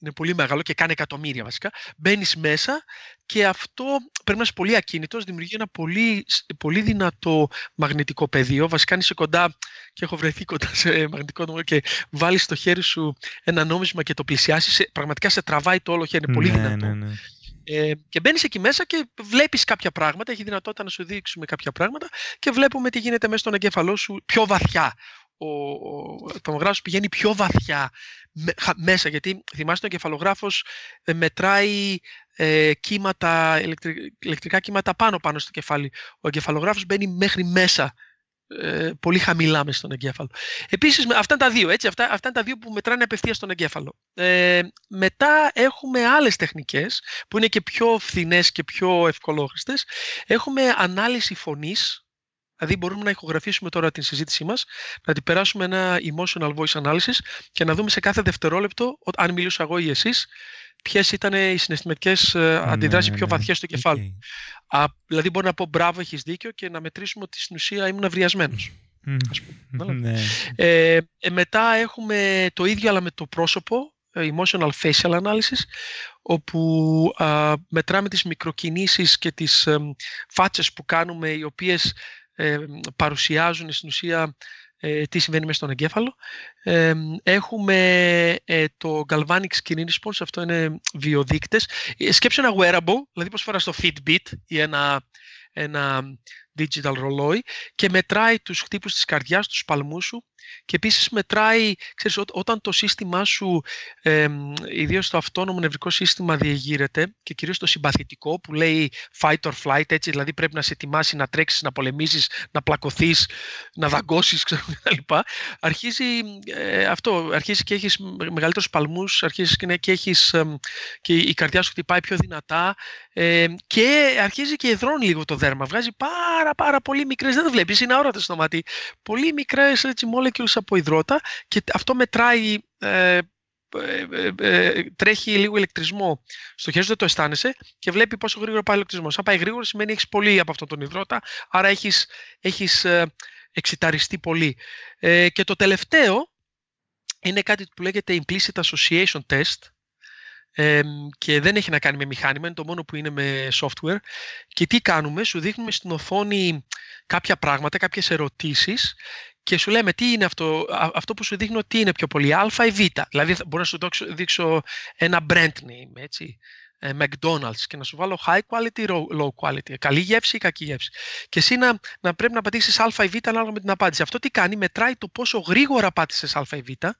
είναι πολύ μεγάλο και κάνει εκατομμύρια βασικά. Μπαίνεις μέσα και αυτό πρέπει να είσαι πολύ ακίνητος, δημιουργεί ένα πολύ, πολύ δυνατό μαγνητικό πεδίο. Βασικά, αν είσαι κοντά και έχω βρεθεί κοντά σε μαγνητικό νόμο και βάλεις στο χέρι σου ένα νόμισμα και το πλησιάσεις, πραγματικά σε τραβάει το όλο χέρι. Είναι πολύ ναι, δυνατό. Ναι, ναι. Ε, και μπαίνεις εκεί μέσα και βλέπεις κάποια πράγματα, έχει δυνατότητα να σου δείξουμε κάποια πράγματα και βλέπουμε τι γίνεται μέσα στον εγκέφαλό σου πιο βαθιά. Ο, ο τομογράφος πηγαίνει πιο βαθιά μέσα, γιατί θυμάστε ο εγκεφαλογράφος ε, μετράει ε, κύματα, ηλεκτρικά κύματα πάνω πάνω στο κεφάλι. Ο εγκεφαλογράφος μπαίνει μέχρι μέσα ε, πολύ χαμηλά μέσα στον εγκέφαλο. Επίσης, αυτά είναι τα δύο, έτσι, αυτά, αυτά είναι τα δύο που μετράνε απευθείας στον εγκέφαλο. Ε, μετά έχουμε άλλες τεχνικές που είναι και πιο φθηνές και πιο ευκολόχρηστες. Έχουμε ανάλυση φωνής, Δηλαδή μπορούμε να ηχογραφήσουμε τώρα την συζήτησή μας, να την περάσουμε ένα emotional voice analysis και να δούμε σε κάθε δευτερόλεπτο, αν μιλούσα εγώ ή εσείς, ποιες ήταν οι συναισθηματικές ε, ναι, αντιδράσεις πιο ναι. βαθιές στο κεφάλι. Α, δηλαδή, μπορεί να πω μπράβο, έχεις δίκιο και να μετρήσουμε ότι στην ουσία ήμουν αυριασμένος. Ναι. Ε, ε, μετά έχουμε το ίδιο αλλά με το πρόσωπο, ε, emotional facial analysis, όπου α, μετράμε τις μικροκινήσεις και τις ε, φάτσες που κάνουμε, οι οποίες ε, παρουσιάζουν στην ουσία ε, τι συμβαίνει μέσα στον εγκέφαλο. Ε, έχουμε ε, το Galvanic Skin Response, αυτό είναι βιοδείκτες. Σκέψε ένα wearable, δηλαδή πώς φοράς το Fitbit ή ένα, ένα digital ρολόι και μετράει τους χτύπους της καρδιάς, τους παλμούς σου και επίσης μετράει, ξέρεις, όταν το σύστημά σου, ε, ιδίως το αυτόνομο νευρικό σύστημα διεγείρεται και κυρίως το συμπαθητικό που λέει fight or flight, έτσι, δηλαδή πρέπει να σε ετοιμάσει να τρέξεις, να πολεμήσεις, να πλακωθείς, να δαγκώσεις κτλ. Αρχίζει ε, αυτό, αρχίζει και έχεις μεγαλύτερους παλμούς, αρχίζεις και, και, έχεις, και η καρδιά σου χτυπάει πιο δυνατά ε, και αρχίζει και εδρώνει λίγο το δέρμα. Βγάζει πάρα πάρα πολύ μικρές, δεν το βλέπεις, είναι αόρατο στο μάτι, πολύ μικρές έτσι, molecules από υδρότα και αυτό μετράει ε, ε, ε, τρέχει λίγο ηλεκτρισμό στο χέρι σου, δεν το αισθάνεσαι και βλέπει πόσο γρήγορα πάει ο ηλεκτρισμός. Αν πάει γρήγορα, σημαίνει έχεις πολύ από αυτόν τον υδρότα, άρα έχεις έχεις, ε, εξηταριστεί πολύ. Ε, και το τελευταίο είναι κάτι που λέγεται Implicit Association Test ε, και δεν έχει να κάνει με μηχάνημα, είναι το μόνο που είναι με software. Και τι κάνουμε, σου δείχνουμε στην οθόνη κάποια πράγματα, κάποιες ερωτήσεις και σου λέμε τι είναι αυτό, αυτό που σου δείχνω τι είναι πιο πολύ, α ή β. Δηλαδή μπορώ να σου δείξω ένα brand name, έτσι, ε, McDonald's και να σου βάλω high quality, low quality, καλή γεύση ή κακή γεύση. Και εσύ να, να πρέπει να πατήσεις α ή β ανάλογα με την απάντηση. Αυτό τι κάνει, μετράει το πόσο γρήγορα πάτησες α ή β ε,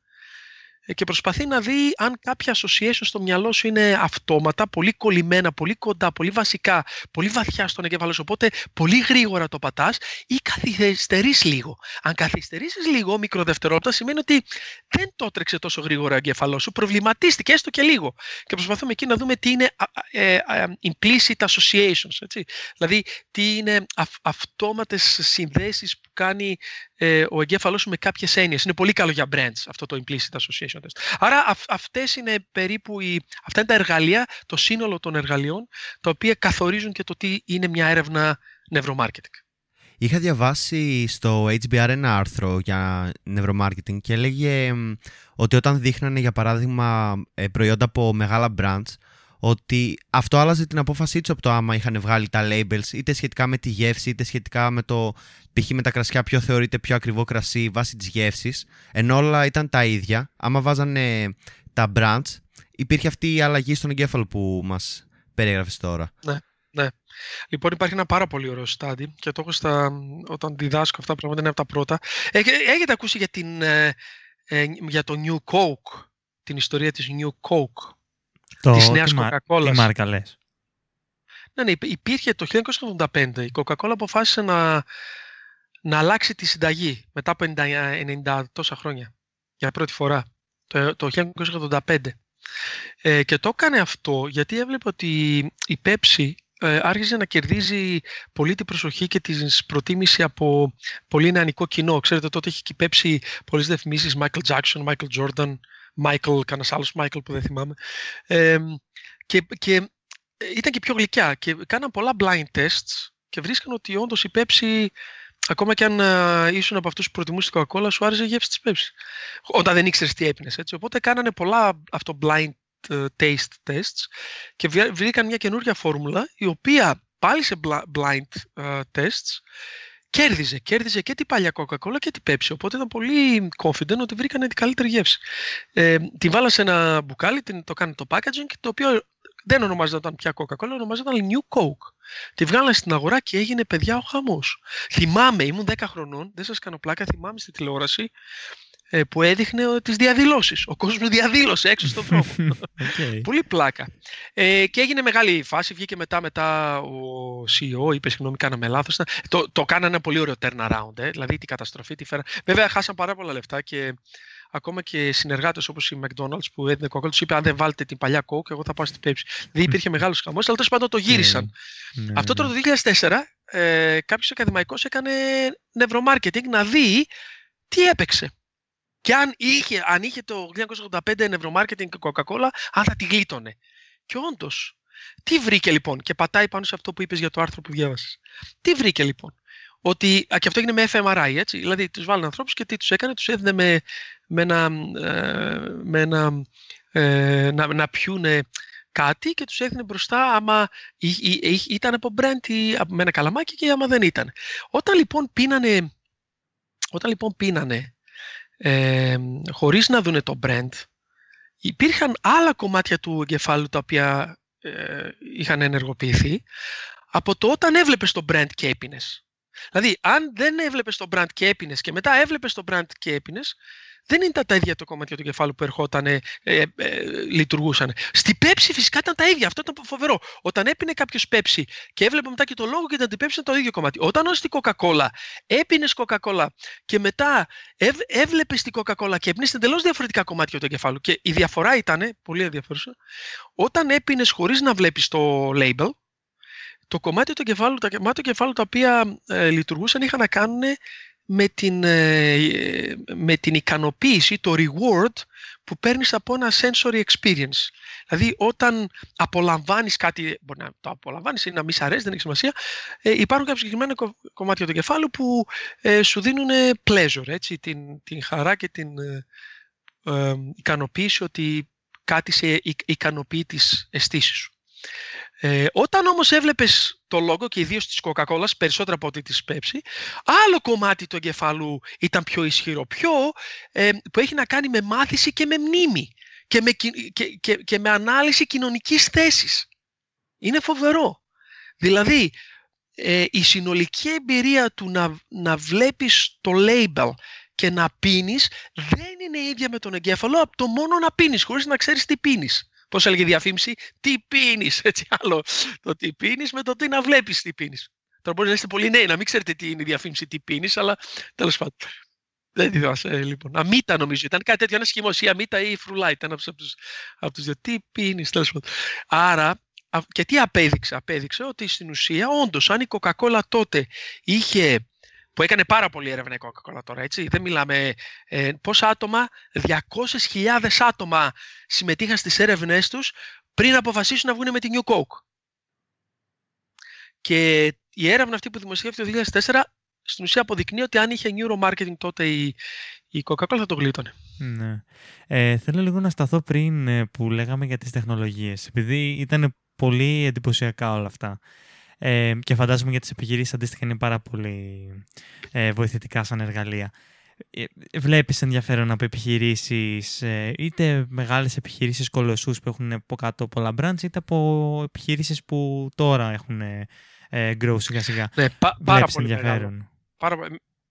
και προσπαθεί να δει αν κάποια association στο μυαλό σου είναι αυτόματα, πολύ κολλημένα, πολύ κοντά, πολύ βασικά, πολύ βαθιά στον εγκέφαλο σου. Οπότε πολύ γρήγορα το πατάς ή καθυστερείς λίγο. Αν καθυστερήσεις λίγο, μικροδευτερόλεπτα, σημαίνει ότι δεν το έτρεξε τόσο γρήγορα ο εγκέφαλός σου, προβληματίστηκε έστω και λίγο. Και προσπαθούμε εκεί να δούμε τι είναι ε, implicit associations. Έτσι. Δηλαδή, τι είναι αυτόματες συνδέσεις που κάνει ε, ο εγκέφαλός σου με κάποιες έννοιες. Είναι πολύ καλό για brands αυτό το implicit association test. Άρα αυ, αυτές είναι περίπου οι, αυτά είναι τα εργαλεία, το σύνολο των εργαλείων, τα οποία καθορίζουν και το τι είναι μια έρευνα νευρομάρκετινγκ. Είχα διαβάσει στο HBR ένα άρθρο για νευρομάρκετινγκ και έλεγε ότι όταν δείχνανε για παράδειγμα ε, προϊόντα από μεγάλα brands ότι αυτό άλλαζε την απόφασή τους από το άμα είχαν βγάλει τα labels είτε σχετικά με τη γεύση είτε σχετικά με το π.χ. με τα κρασιά ποιο θεωρείται πιο ακριβό κρασί βάσει της γεύσης. Ενώ όλα ήταν τα ίδια. Άμα βάζανε τα brands, υπήρχε αυτή η αλλαγή στον εγκέφαλο που μας περιέγραφες τώρα. Ναι, ναι. Λοιπόν, υπάρχει ένα πάρα πολύ ωραίο study και το έχω στα, όταν διδάσκω αυτά τα πράγματα είναι από τα πρώτα. Έχετε ακούσει για, την, ε, ε, για το New Coke, την ιστορία της New Coke; Το, της νέας Coca-Cola. Τι μάρκα λες; Ναι, ναι, υπήρχε το 1985. Η Coca-Cola αποφάσισε να, να αλλάξει τη συνταγή μετά από 90, 90 τόσα χρόνια. Για πρώτη φορά. Το, το 1985. Ε, και το έκανε αυτό γιατί έβλεπε ότι η Pepsi ε, άρχισε να κερδίζει πολύ την προσοχή και την προτίμηση από πολύ νεανικό κοινό. Ξέρετε, τότε είχε και η Pepsi πολλές διαφημίσεις Michael Jackson, Michael Jordan, Michael, κανένας άλλος Michael που δεν θυμάμαι. Ε, και, και ήταν και πιο γλυκιά και κάναν πολλά blind tests και βρίσκαν ότι όντως η Pepsi, ακόμα και αν uh, ήσουν από αυτούς που προτιμούσε την Coca-Cola, σου άρεσε η γεύση της Pepsi. Όταν δεν ήξερες τι έπινες. Οπότε κάνανε πολλά αυτό blind uh, taste tests και βρήκαν μια καινούργια φόρμουλα η οποία πάλι σε blind uh, tests κέρδιζε. Κέρδιζε και την παλιά Coca-Cola και την Pepsi. Οπότε ήταν πολύ confident ότι βρήκαν την καλύτερη γεύση. Ε, την βάλα σε ένα μπουκάλι, την, το κάνει το packaging, το οποίο δεν ονομάζονταν πια Coca-Cola, ονομάζονταν New Coke. Τη βγάλανε στην αγορά και έγινε παιδιά ο χαμός. Θυμάμαι, ήμουν 10 χρονών, δεν σας κάνω πλάκα, θυμάμαι στη τηλεόραση ε, που έδειχνε τις διαδηλώσεις. Ο κόσμος διαδήλωσε έξω στον δρόμο. Okay. Πολύ πλάκα. Ε, και έγινε μεγάλη φάση, βγήκε μετά, μετά ο CEO, είπε συγγνώμη, κάναμε λάθος. Το, το κάνανε ένα πολύ ωραίο turnaround, ε, δηλαδή την καταστροφή τη φέρα. Βέβαια χάσαν πάρα πολλά λεφτά και ακόμα και συνεργάτες όπως η McDonald's που έδινε κοκκόλ, τους είπε: Αν δεν βάλετε την παλιά Coke, εγώ θα πάω στην Pepsi. Δηλαδή υπήρχε μεγάλος χαμός, αλλά τέλος πάντων το γύρισαν. Ναι, Αυτό τώρα ναι. το 2004 ε, κάποιος ακαδημαϊκός έκανε νευρομάρκετινγκ να δει τι έπαιξε. Και αν είχε, αν είχε το 1985 νευρομάρκετινγκ και Coca-Cola, αν θα τη γλίτωνε. Και όντως, τι βρήκε λοιπόν, και πατάει πάνω σε αυτό που είπες για το άρθρο που διάβασες. Τι βρήκε λοιπόν, ότι, και αυτό έγινε με fMRI, έτσι, δηλαδή τους βάλουν ανθρώπους και τι τους έκανε, τους έδινε με, με ένα, ε, με ένα ε, να, να πιούνε κάτι και τους έδινε μπροστά άμα ήταν από μπρέντ ή με ένα καλαμάκι και άμα δεν ήταν. Όταν λοιπόν πίνανε, όταν λοιπόν πίνανε ε, χωρίς να δούνε το brand, υπήρχαν άλλα κομμάτια του εγκεφάλου τα οποία ε, είχαν ενεργοποιηθεί από το όταν έβλεπες το brand και έπινες. Δηλαδή, αν δεν έβλεπες το brand και έπινες και μετά έβλεπες το brand και έπινες, δεν είναι τα ίδια το κομμάτι του κεφάλου που ερχόταν, ε, ε, λειτουργούσαν. Στη πέψη φυσικά ήταν τα ίδια. Αυτό ήταν φοβερό. Όταν έπινε κάποιος πέψη και έβλεπε μετά και το λόγο και ήταν την πέψη ήταν το ίδιο κομμάτι. Όταν ως την Coca-Cola έπινες Coca-Cola και μετά έβ, έβλεπες την Coca-Cola και έπινες εντελώς διαφορετικά κομμάτια του εγκεφάλου. Και η διαφορά ήταν, πολύ ενδιαφέρουσα, όταν έπινες χωρίς να βλέπεις το label, το κομμάτι του εγκεφάλου, τα κομμάτια του εγκεφάλου τα οποία ε, λειτουργούσαν είχαν να κάνουν με την, ε, με την ικανοποίηση, το reward που παίρνεις από ένα sensory experience. Δηλαδή όταν απολαμβάνεις κάτι, μπορεί να το απολαμβάνεις ή να μη σ' αρέσει, δεν έχει σημασία, ε, υπάρχουν κάποια συγκεκριμένα κομμάτια του κεφάλου που ε, σου δίνουν pleasure, έτσι, την, την χαρά και την ε, ικανοποίηση ότι κάτι σε ικανοποιεί τις αισθήσεις σου. Ε, όταν όμως έβλεπες το λόγο και ιδίως της Coca-Cola περισσότερο από ότι της Pepsi, άλλο κομμάτι του εγκεφαλού ήταν πιο ισχυρό, πιο, ε, που έχει να κάνει με μάθηση και με μνήμη και με, και, και, και με ανάλυση κοινωνικής θέσης. Είναι φοβερό. Δηλαδή, ε, η συνολική εμπειρία του να, να βλέπεις το label και να πίνεις δεν είναι ίδια με τον εγκέφαλο από το μόνο να πίνεις χωρίς να ξέρεις τι πίνεις. Πώς έλεγε η διαφήμιση, τι πίνεις. Έτσι, άλλο το τι πίνεις με το τι να βλέπεις τι πίνεις. Τώρα μπορεί να είστε πολύ νέοι, να μην ξέρετε τι είναι η διαφήμιση, τι πίνεις, αλλά τέλος πάντων. Δεν τη θυμάσαι, ε, λοιπόν. Αμύτα νομίζω. Ήταν κάτι τέτοιο, ένας σχημό. Ή αμύτα ή η φρουλά ήταν από τους από τους δύο. Τι πίνεις, τέλος πάντων. Άρα, και τι απέδειξε. Απέδειξε ότι στην ουσία, όντως, αν η Coca-Cola τότε είχε που έκανε πάρα πολύ έρευνα η Coca-Cola τώρα, έτσι. Δεν μιλάμε ε, πόσα άτομα, 200.000 άτομα συμμετείχαν στις έρευνές τους πριν αποφασίσουν να βγουν με την New Coke. Και η έρευνα αυτή που δημοσιεύτηκε το 2004 στην ουσία αποδεικνύει ότι αν είχε neuromarketing τότε η, η Coca-Cola θα το γλίτωνε. Ναι. Ε, θέλω λίγο να σταθώ πριν ε, που λέγαμε για τις τεχνολογίες, επειδή ήταν πολύ εντυπωσιακά όλα αυτά. Ε, και φαντάζομαι για τις επιχειρήσεις αντίστοιχα είναι πάρα πολύ ε, βοηθητικά σαν εργαλεία. Ε, βλέπεις ενδιαφέρον από επιχειρήσεις, ε, είτε μεγάλες επιχειρήσεις κολοσσούς που έχουν από κάτω πολλά brands, είτε από επιχειρήσεις που τώρα έχουν ε, grow σιγά σιγά. Ναι, πά, πάρα πολύ ενδιαφέρον. Πάρα,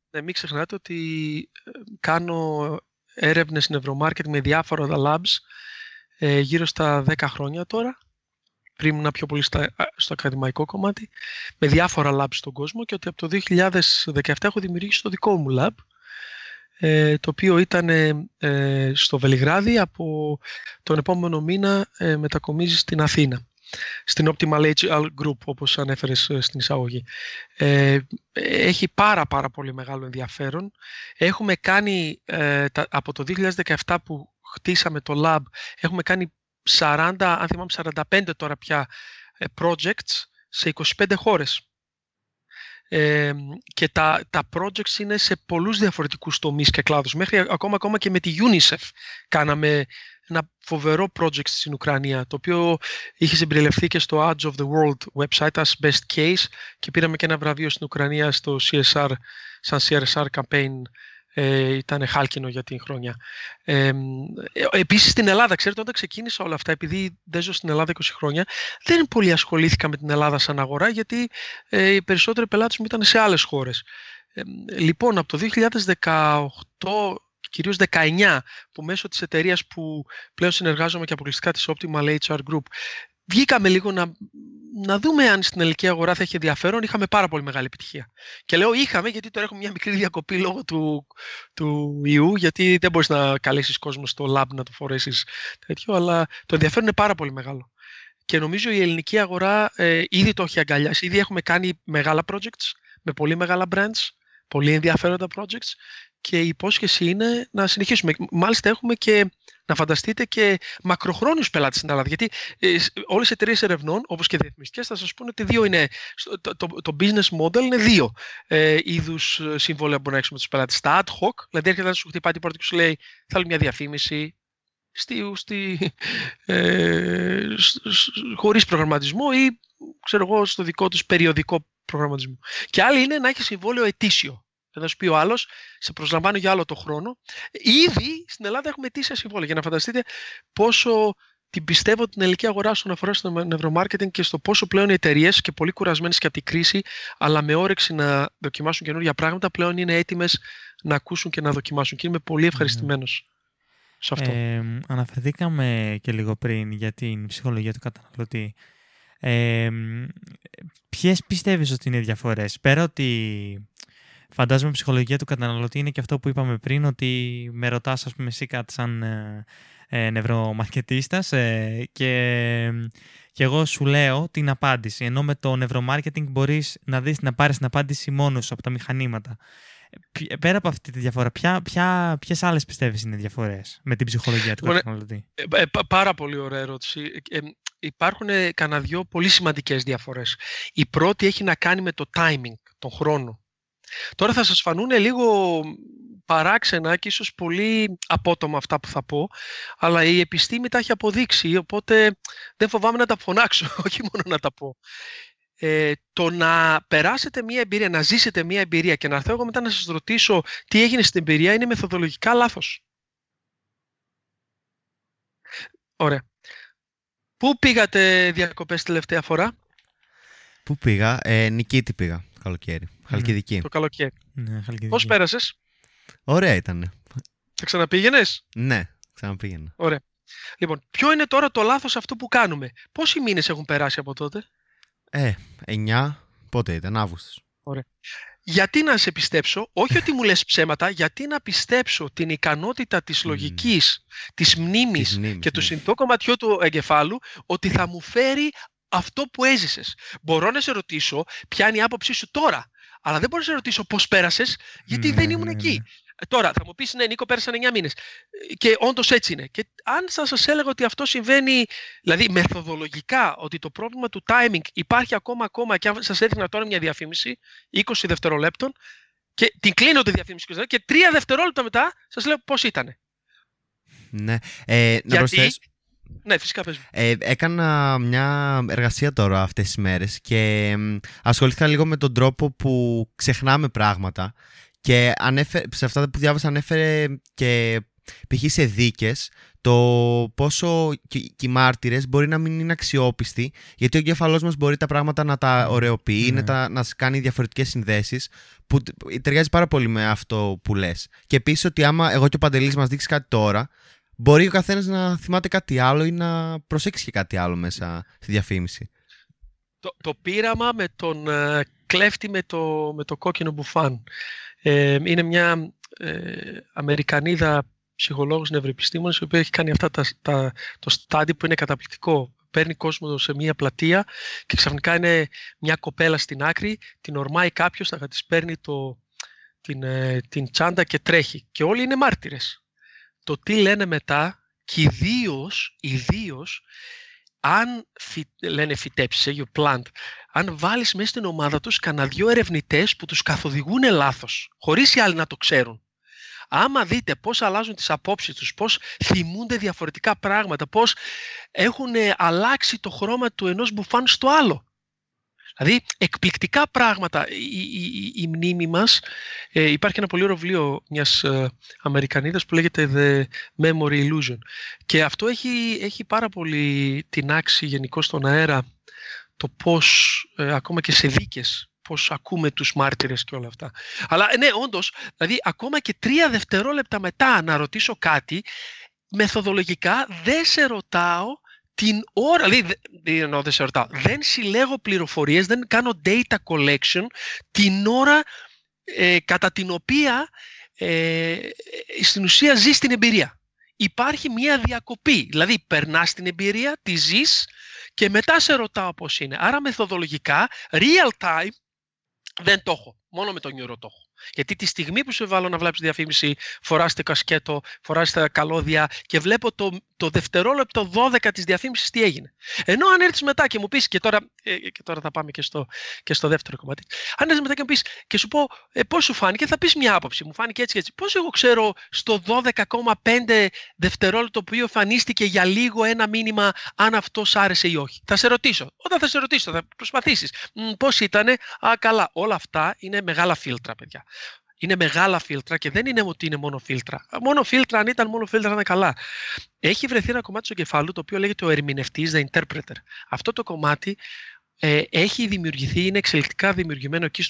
ναι, μην ξεχνάτε ότι ε, κάνω έρευνες νευρομάρκετ με διάφορα labs ε, γύρω στα 10 χρόνια τώρα πριν ήμουν πιο πολύ στα, στο ακαδημαϊκό κομμάτι, με διάφορα labs στον κόσμο και ότι από το 2017 έχω δημιουργήσει το δικό μου lab, ε, το οποίο ήταν ε, στο Βελιγράδι, από τον επόμενο μήνα ε, μετακομίζεις στην Αθήνα, στην Optimal HR Group, όπως ανέφερες ε, στην εισαγωγή. Ε, έχει πάρα πάρα πολύ μεγάλο ενδιαφέρον. Έχουμε κάνει, από το 2017 που χτίσαμε το lab, έχουμε κάνει 40, αν θυμάμαι 45 τώρα πια ε, projects σε 25 χώρες. Ε, και τα, τα projects είναι σε πολλούς διαφορετικούς τομείς και κλάδους. Μέχρι ακόμα, ακόμα και με τη UNICEF κάναμε ένα φοβερό project στην Ουκρανία, το οποίο είχε συμπεριληφθεί και στο Edge of the World website as best case και πήραμε και ένα βραβείο στην Ουκρανία στο CSR, σαν CSR campaign ε, ήταν χάλκινο για την χρονιά. Ε, επίσης στην Ελλάδα, ξέρετε, όταν ξεκίνησα όλα αυτά, επειδή δεν ζω στην Ελλάδα 20 χρόνια, δεν πολύ ασχολήθηκα με την Ελλάδα σαν αγορά, γιατί ε, οι περισσότεροι πελάτες μου ήταν σε άλλες χώρες. Ε, λοιπόν, από το 2018 κυρίως 19 που μέσω της εταιρείας που πλέον συνεργάζομαι και αποκλειστικά της Optimal HR Group βγήκαμε λίγο να, να δούμε αν στην ελληνική αγορά θα έχει ενδιαφέρον. Είχαμε πάρα πολύ μεγάλη επιτυχία. Και λέω είχαμε γιατί τώρα έχουμε μια μικρή διακοπή λόγω του, του ιού, γιατί δεν μπορείς να καλέσεις κόσμο στο lab να το φορέσεις τέτοιο, αλλά το ενδιαφέρον είναι πάρα πολύ μεγάλο. Και νομίζω η ελληνική αγορά ε, ήδη το έχει αγκαλιάσει. Ήδη έχουμε κάνει μεγάλα projects με πολύ μεγάλα brands, πολύ ενδιαφέροντα projects και η υπόσχεση είναι να συνεχίσουμε. Μάλιστα έχουμε και να φανταστείτε και μακροχρόνιους πελάτες στην Ελλάδα. Γιατί ε, όλες οι εταιρείες ερευνών, όπως και διαφημιστικές, θα σας πούνε ότι δύο είναι, το, το, το business model είναι δύο ε, είδους ε, συμβόλαια που μπορεί να έχεις με τους πελάτες. Τα ad hoc, δηλαδή έρχεται να σου χτυπάει την πόρτα και σου λέει θέλω μια διαφήμιση, στη, στη, ε, χωρίς προγραμματισμό ή ξέρω εγώ, στο δικό τους περιοδικό προγραμματισμό. Και άλλη είναι να έχεις συμβόλαιο ετήσιο. Θα σου πει ο άλλος, σε προσλαμβάνω για άλλο το χρόνο. Ήδη στην Ελλάδα έχουμε αιτήσια συμβόλαια. Για να φανταστείτε πόσο την πιστεύω την ελληνική αγορά στον αφορά στο νευρομάρκετινγκ και στο πόσο πλέον οι εταιρείες και πολύ κουρασμένες και από την κρίση, αλλά με όρεξη να δοκιμάσουν καινούργια πράγματα, πλέον είναι έτοιμες να ακούσουν και να δοκιμάσουν. Και είμαι πολύ ευχαριστημένος. Σε αυτό. Ε, αναφερθήκαμε και λίγο πριν για την ψυχολογία του καταναλωτή. Ε, ποιες πιστεύεις ότι είναι οι διαφορές, πέρα ότι φαντάζομαι η ψυχολογία του καταναλωτή είναι και αυτό που είπαμε πριν, ότι με ρωτάς ας πούμε εσύ κάτι σαν ε, ε, νευρομαρκετίστας ε, και, και εγώ σου λέω την απάντηση. Ενώ με το νευρομάρκετινγκ μπορείς να δεις να πάρεις την απάντηση μόνος από τα μηχανήματα. Ε, πέρα από αυτή τη διαφορά, ποια, ποια, ποιες άλλες πιστεύεις είναι διαφορές με την ψυχολογία του λοιπόν, καταναλωτή; Ε, πάρα πολύ ωραία ερώτηση. Ε, υπάρχουν κανένα δυο πολύ σημαντικές διαφορές. Η πρώτη έχει να κάνει με το timing, τον χρόνο. Τώρα θα σας φανούν λίγο παράξενα και ίσως πολύ απότομα αυτά που θα πω, αλλά η επιστήμη τα έχει αποδείξει, οπότε δεν φοβάμαι να τα φωνάξω, όχι μόνο να τα πω. Ε, το να περάσετε μία εμπειρία, να ζήσετε μία εμπειρία και να έρθω εγώ μετά να σας ρωτήσω τι έγινε στην εμπειρία είναι μεθοδολογικά λάθος. Ωραία. Πού πήγατε διακοπές τελευταία φορά; Πού πήγα, ε, Νικήτη πήγα, καλοκαίρι, Χαλκιδική. Το καλοκαίρι. Ναι, Χαλκιδική. Πώς πέρασες; Ωραία ήταν. Θα ξαναπήγαινες; Ναι, ξαναπήγαινα. Ωραία. Λοιπόν, ποιο είναι τώρα το λάθος αυτό που κάνουμε; Πόσοι μήνες έχουν περάσει από τότε; Ε, 9, πότε ήταν, Αύγουστος. Ωραία. Γιατί να σε πιστέψω, όχι ότι μου λες ψέματα, γιατί να πιστέψω την ικανότητα της λογικής, της μνήμης, και του ναι. συνειδητού κομματιού του εγκεφάλου, ότι θα μου φέρει αυτό που έζησες. Μπορώ να σε ρωτήσω ποια είναι η άποψή σου τώρα, αλλά δεν μπορώ να σε ρωτήσω πώς πέρασες, γιατί δεν ήμουν εκεί. Ε, τώρα θα μου πεις, ναι, Νίκο, πέρασαν 9 μήνες. Ε, και όντως έτσι είναι. Και αν θα σας έλεγα ότι αυτό συμβαίνει, δηλαδή μεθοδολογικά, ότι το πρόβλημα του timing υπάρχει ακόμα, ακόμα και αν σας έδειχνα τώρα μια διαφήμιση 20 δευτερολέπτων και την κλείνω τη διαφήμιση και τρία δευτερόλεπτα μετά σας λέω πώς ήταν. Ναι. Ε, να Γιατί... προσθέσω. Ναι, φυσικά πες. Ε, έκανα μια εργασία τώρα αυτές τις μέρες και ασχολήθηκα λίγο με τον τρόπο που ξεχνάμε πράγματα και ανέφερε, σε αυτά που διάβασα ανέφερε και π.χ. σε δίκες το πόσο και οι μάρτυρες μπορεί να μην είναι αξιόπιστοι γιατί ο εγκέφαλός μας μπορεί τα πράγματα να τα ωρεοποιεί, ναι. να, τα, να κάνει διαφορετικές συνδέσεις που ταιριάζει πάρα πολύ με αυτό που λες. Και επίσης ότι άμα εγώ και ο Παντελής μας δείξει κάτι τώρα μπορεί ο καθένας να θυμάται κάτι άλλο ή να προσέξει και κάτι άλλο μέσα στη διαφήμιση. Το, το πείραμα με τον uh, κλέφτη με το, με το κόκκινο μπουφάν. Ε, είναι μια ε, Αμερικανίδα ψυχολόγος νευροεπιστήμονας η οποία έχει κάνει αυτά τα, τα, το στάδι που είναι καταπληκτικό. Παίρνει κόσμο σε μια πλατεία και ξαφνικά είναι μια κοπέλα στην άκρη, την ορμάει κάποιος, θα της παίρνει το, την, ε, την τσάντα και τρέχει. Και όλοι είναι μάρτυρες. Το τι λένε μετά και ιδίως, αν λένε φυτέψεις, you plant, αν βάλεις μέσα στην ομάδα τους κανένα δυο ερευνητές που τους καθοδηγούν λάθος, χωρίς οι άλλοι να το ξέρουν. Άμα δείτε πώς αλλάζουν τις απόψεις τους, πώς θυμούνται διαφορετικά πράγματα, πώς έχουν αλλάξει το χρώμα του ενός μπουφάν στο άλλο. Δηλαδή, εκπληκτικά πράγματα. Η, η, η μνήμη μας, ε, υπάρχει ένα πολύ ωραίο βιβλίο μιας ε, Αμερικανίδας που λέγεται The Memory Illusion. Και αυτό έχει, έχει πάρα πολύ την άξη γενικώ στον αέρα το πώς, ε, ακόμα και σε δίκες, πώς ακούμε τους μάρτυρες και όλα αυτά. Αλλά ναι, όντως, δηλαδή ακόμα και τρία δευτερόλεπτα μετά να ρωτήσω κάτι, μεθοδολογικά δεν σε ρωτάω την ώρα, δηλαδή δεν, δεν σε ρωτάω, δεν συλλέγω πληροφορίες, δεν κάνω data collection την ώρα ε, κατά την οποία ε, στην ουσία ζεις την εμπειρία. Υπάρχει μια διακοπή, δηλαδή περνάς την εμπειρία, τη ζεις και μετά σε ρωτάω πώς είναι. Άρα μεθοδολογικά, real time, δεν το έχω. Μόνο με τον νιούρο το έχω. Γιατί τη στιγμή που σε βάλω να βλέπεις διαφήμιση, φοράστε κασκέτο, φοράστε τα καλώδια και βλέπω το, το δευτερόλεπτο 12 της διαφήμισης τι έγινε. Ενώ αν έρθεις μετά και μου πεις, και τώρα, ε, και τώρα θα πάμε και στο, και στο δεύτερο κομμάτι, αν έρθεις μετά και μου πεις και σου πω ε, πώς σου φάνηκε, θα πεις μια άποψη. Μου φάνηκε έτσι και έτσι. Πώς εγώ ξέρω στο 12,5 δευτερόλεπτο που εμφανίστηκε για λίγο ένα μήνυμα αν αυτός σ' άρεσε ή όχι. Θα σε ρωτήσω. Όταν θα σε ρωτήσω, θα προσπαθήσεις. Πώς ήτανε, α καλά. Όλα αυτά είναι μεγάλα φίλτρα, παιδιά. Είναι μεγάλα φίλτρα και δεν είναι ότι είναι μόνο φίλτρα. Μόνο φίλτρα, αν ήταν μόνο φίλτρα, είναι καλά. Έχει βρεθεί ένα κομμάτι του εγκεφάλου το οποίο λέγεται ο ερμηνευτής, the interpreter. Αυτό το κομμάτι ε, έχει δημιουργηθεί, είναι εξελικτικά δημιουργημένο εκεί,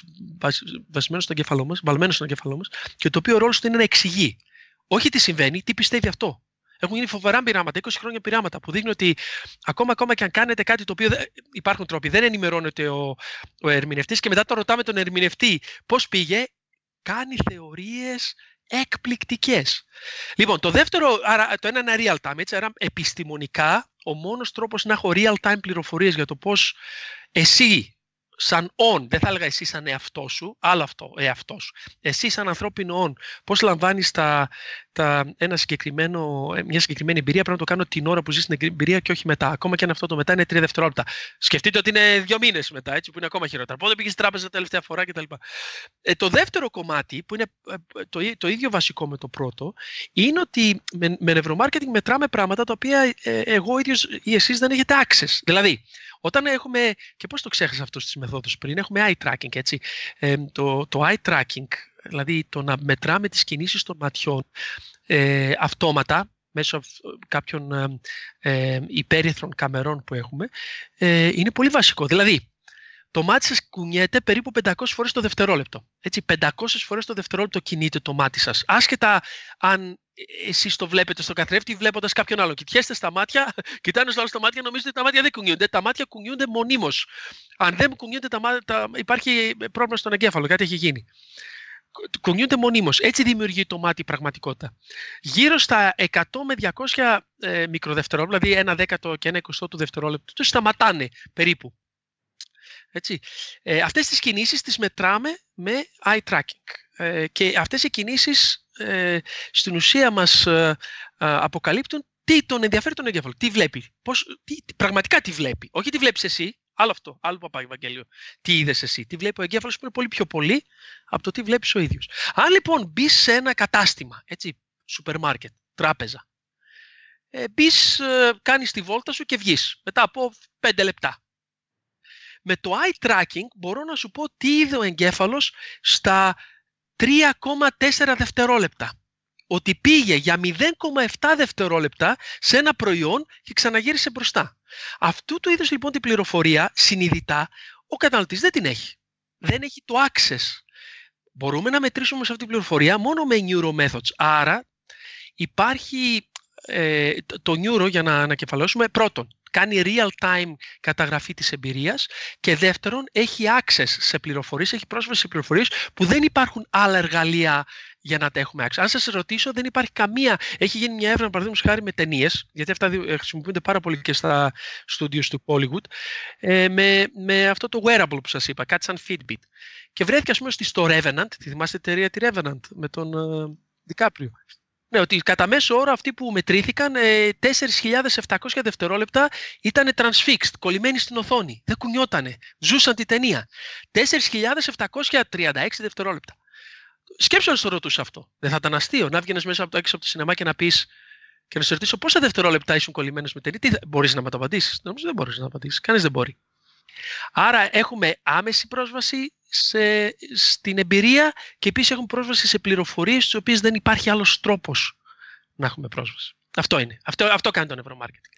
βασισμένο στο εγκεφαλό μας, βαλμένο στο εγκεφαλό μας, και το οποίο ρόλος του είναι να εξηγεί. Όχι τι συμβαίνει, τι πιστεύει αυτό. Έχουν γίνει φοβερά πειράματα, 20 χρόνια πειράματα, που δείχνουν ότι ακόμα, ακόμα και αν κάνετε κάτι το οποίο υπάρχουν τρόποι, δεν ενημερώνεται ο, ο ερμηνευτής και μετά το ρωτάμε τον ερμηνευτή πώς πήγε, κάνει θεωρίες εκπληκτικές. Λοιπόν, το δεύτερο, άρα, το ένα είναι real time, έτσι, άρα επιστημονικά ο μόνος τρόπος να έχω real time πληροφορίες για το πώς εσύ σαν on, δεν θα έλεγα εσύ σαν εαυτό σου, άλλο αυτό, εαυτό σου. Εσύ σαν ανθρώπινο on, πώς λαμβάνεις τα, τα, ένα συγκεκριμένο, μια συγκεκριμένη εμπειρία, πρέπει να το κάνω την ώρα που ζεις την εμπειρία και όχι μετά. Ακόμα και αν αυτό το μετά είναι τρία δευτερόλεπτα. Σκεφτείτε ότι είναι δύο μήνες μετά, έτσι, που είναι ακόμα χειρότερα. Πότε πήγες στην τράπεζα τα τελευταία φορά κτλ. Ε, το δεύτερο κομμάτι, που είναι ε, το, το ίδιο βασικό με το πρώτο, είναι ότι με, με νευρομάρκετινγκ μετράμε πράγματα τα οποία ε, εγώ ίδιος ή εσείς δεν έχετε access. Δηλαδή, όταν έχουμε, και πώς το ξέχασα αυτό στις μεθόδους πριν, έχουμε eye tracking, έτσι. Ε, το, το eye tracking, δηλαδή το να μετράμε τις κινήσεις των ματιών ε, αυτόματα, μέσω κάποιων ε, ε, υπέρυθρων καμερών που έχουμε, ε, είναι πολύ βασικό. Δηλαδή, το μάτι σας κουνιέται περίπου 500 φορές το δευτερόλεπτο. Έτσι, 500 φορές το δευτερόλεπτο κινείται το μάτι σας. Άσχετα αν εσείς το βλέπετε στο καθρέφτη βλέποντας κάποιον άλλο. Κοιτιέστε στα μάτια, κοιτάνε στο άλλο στα μάτια, νομίζετε ότι τα μάτια δεν κουνιούνται. Τα μάτια κουνιούνται μονίμως. Αν δεν κουνιούνται τα μάτια, υπάρχει πρόβλημα στον εγκέφαλο, κάτι έχει γίνει. Κουνιούνται μονίμως. Έτσι δημιουργεί το μάτι η πραγματικότητα. Γύρω στα 100 με 200 ε, μικροδευτερόλεπτα, δηλαδή ένα δέκατο και ένα εικοστό του δευτερόλεπτου, του σταματάνε περίπου. Έτσι. Ε, αυτές τις κινήσεις τις μετράμε με eye tracking. Ε, και αυτές οι κινήσεις ε, στην ουσία μας ε, αποκαλύπτουν τι τον ενδιαφέρει τον εγκέφαλο, τι βλέπει, πώς, τι, πραγματικά τι βλέπει. Όχι τι βλέπεις εσύ, άλλο αυτό, άλλο παπά Ευαγγέλιο, τι είδες εσύ. Τι βλέπει ο εγκέφαλος που είναι πολύ πιο πολύ από το τι βλέπεις ο ίδιος. Αν λοιπόν μπεις σε ένα κατάστημα, έτσι, σούπερ μάρκετ, τράπεζα, ε, μπεις, ε, κάνεις τη βόλτα σου και βγεις μετά από πέντε λεπτά. Με το eye tracking μπορώ να σου πω τι είδε ο εγκέφαλος στα 3,4 δευτερόλεπτα. Ότι πήγε για 0,7 δευτερόλεπτα σε ένα προϊόν και ξαναγύρισε μπροστά. Αυτού του είδους λοιπόν την πληροφορία συνειδητά ο καταναλωτής δεν την έχει. Δεν έχει το access. Μπορούμε να μετρήσουμε σε αυτή την πληροφορία μόνο με neuro methods. Άρα υπάρχει ε, το neuro για να ανακεφαλώσουμε πρώτον κάνει real-time καταγραφή της εμπειρίας και δεύτερον έχει access σε πληροφορίες, έχει πρόσβαση σε πληροφορίες που δεν υπάρχουν άλλα εργαλεία για να τα έχουμε access. Αν σας ρωτήσω δεν υπάρχει καμία, έχει γίνει μια έρευνα παραδείγματος χάρη με ταινίες, γιατί αυτά χρησιμοποιούνται πάρα πολύ και στα studios του Hollywood, ε, με, με αυτό το wearable που σας είπα, κάτι σαν Fitbit. Και βρέθηκε ας πούμε στο Revenant, τη θυμάστε τη εταιρεία τη Revenant με τον uh, ναι, ότι κατά μέσο όρο αυτοί που μετρήθηκαν 4.700 ε, δευτερόλεπτα ήταν transfixed, κολλημένοι στην οθόνη. Δεν κουνιότανε. Ζούσαν τη ταινία. 4.736 δευτερόλεπτα. Σκέψω να το ρωτούσα αυτό. Δεν θα ήταν αστείο να βγαίνει μέσα από το έξω από το σινεμά και να πεις και να σε ρωτήσω πόσα δευτερόλεπτα ήσουν κολλημένες με ταινία. Τι μπορείς να με το απαντήσεις; Νομίζω δεν μπορείς να απαντήσεις. Κανείς δεν μπορεί. Άρα έχουμε άμεση πρόσβαση σε, στην εμπειρία και επίσης έχουμε πρόσβαση σε πληροφορίες στις οποίες δεν υπάρχει άλλος τρόπος να έχουμε πρόσβαση. Αυτό είναι. Αυτό, αυτό κάνει το νευρομάρκετινγκ.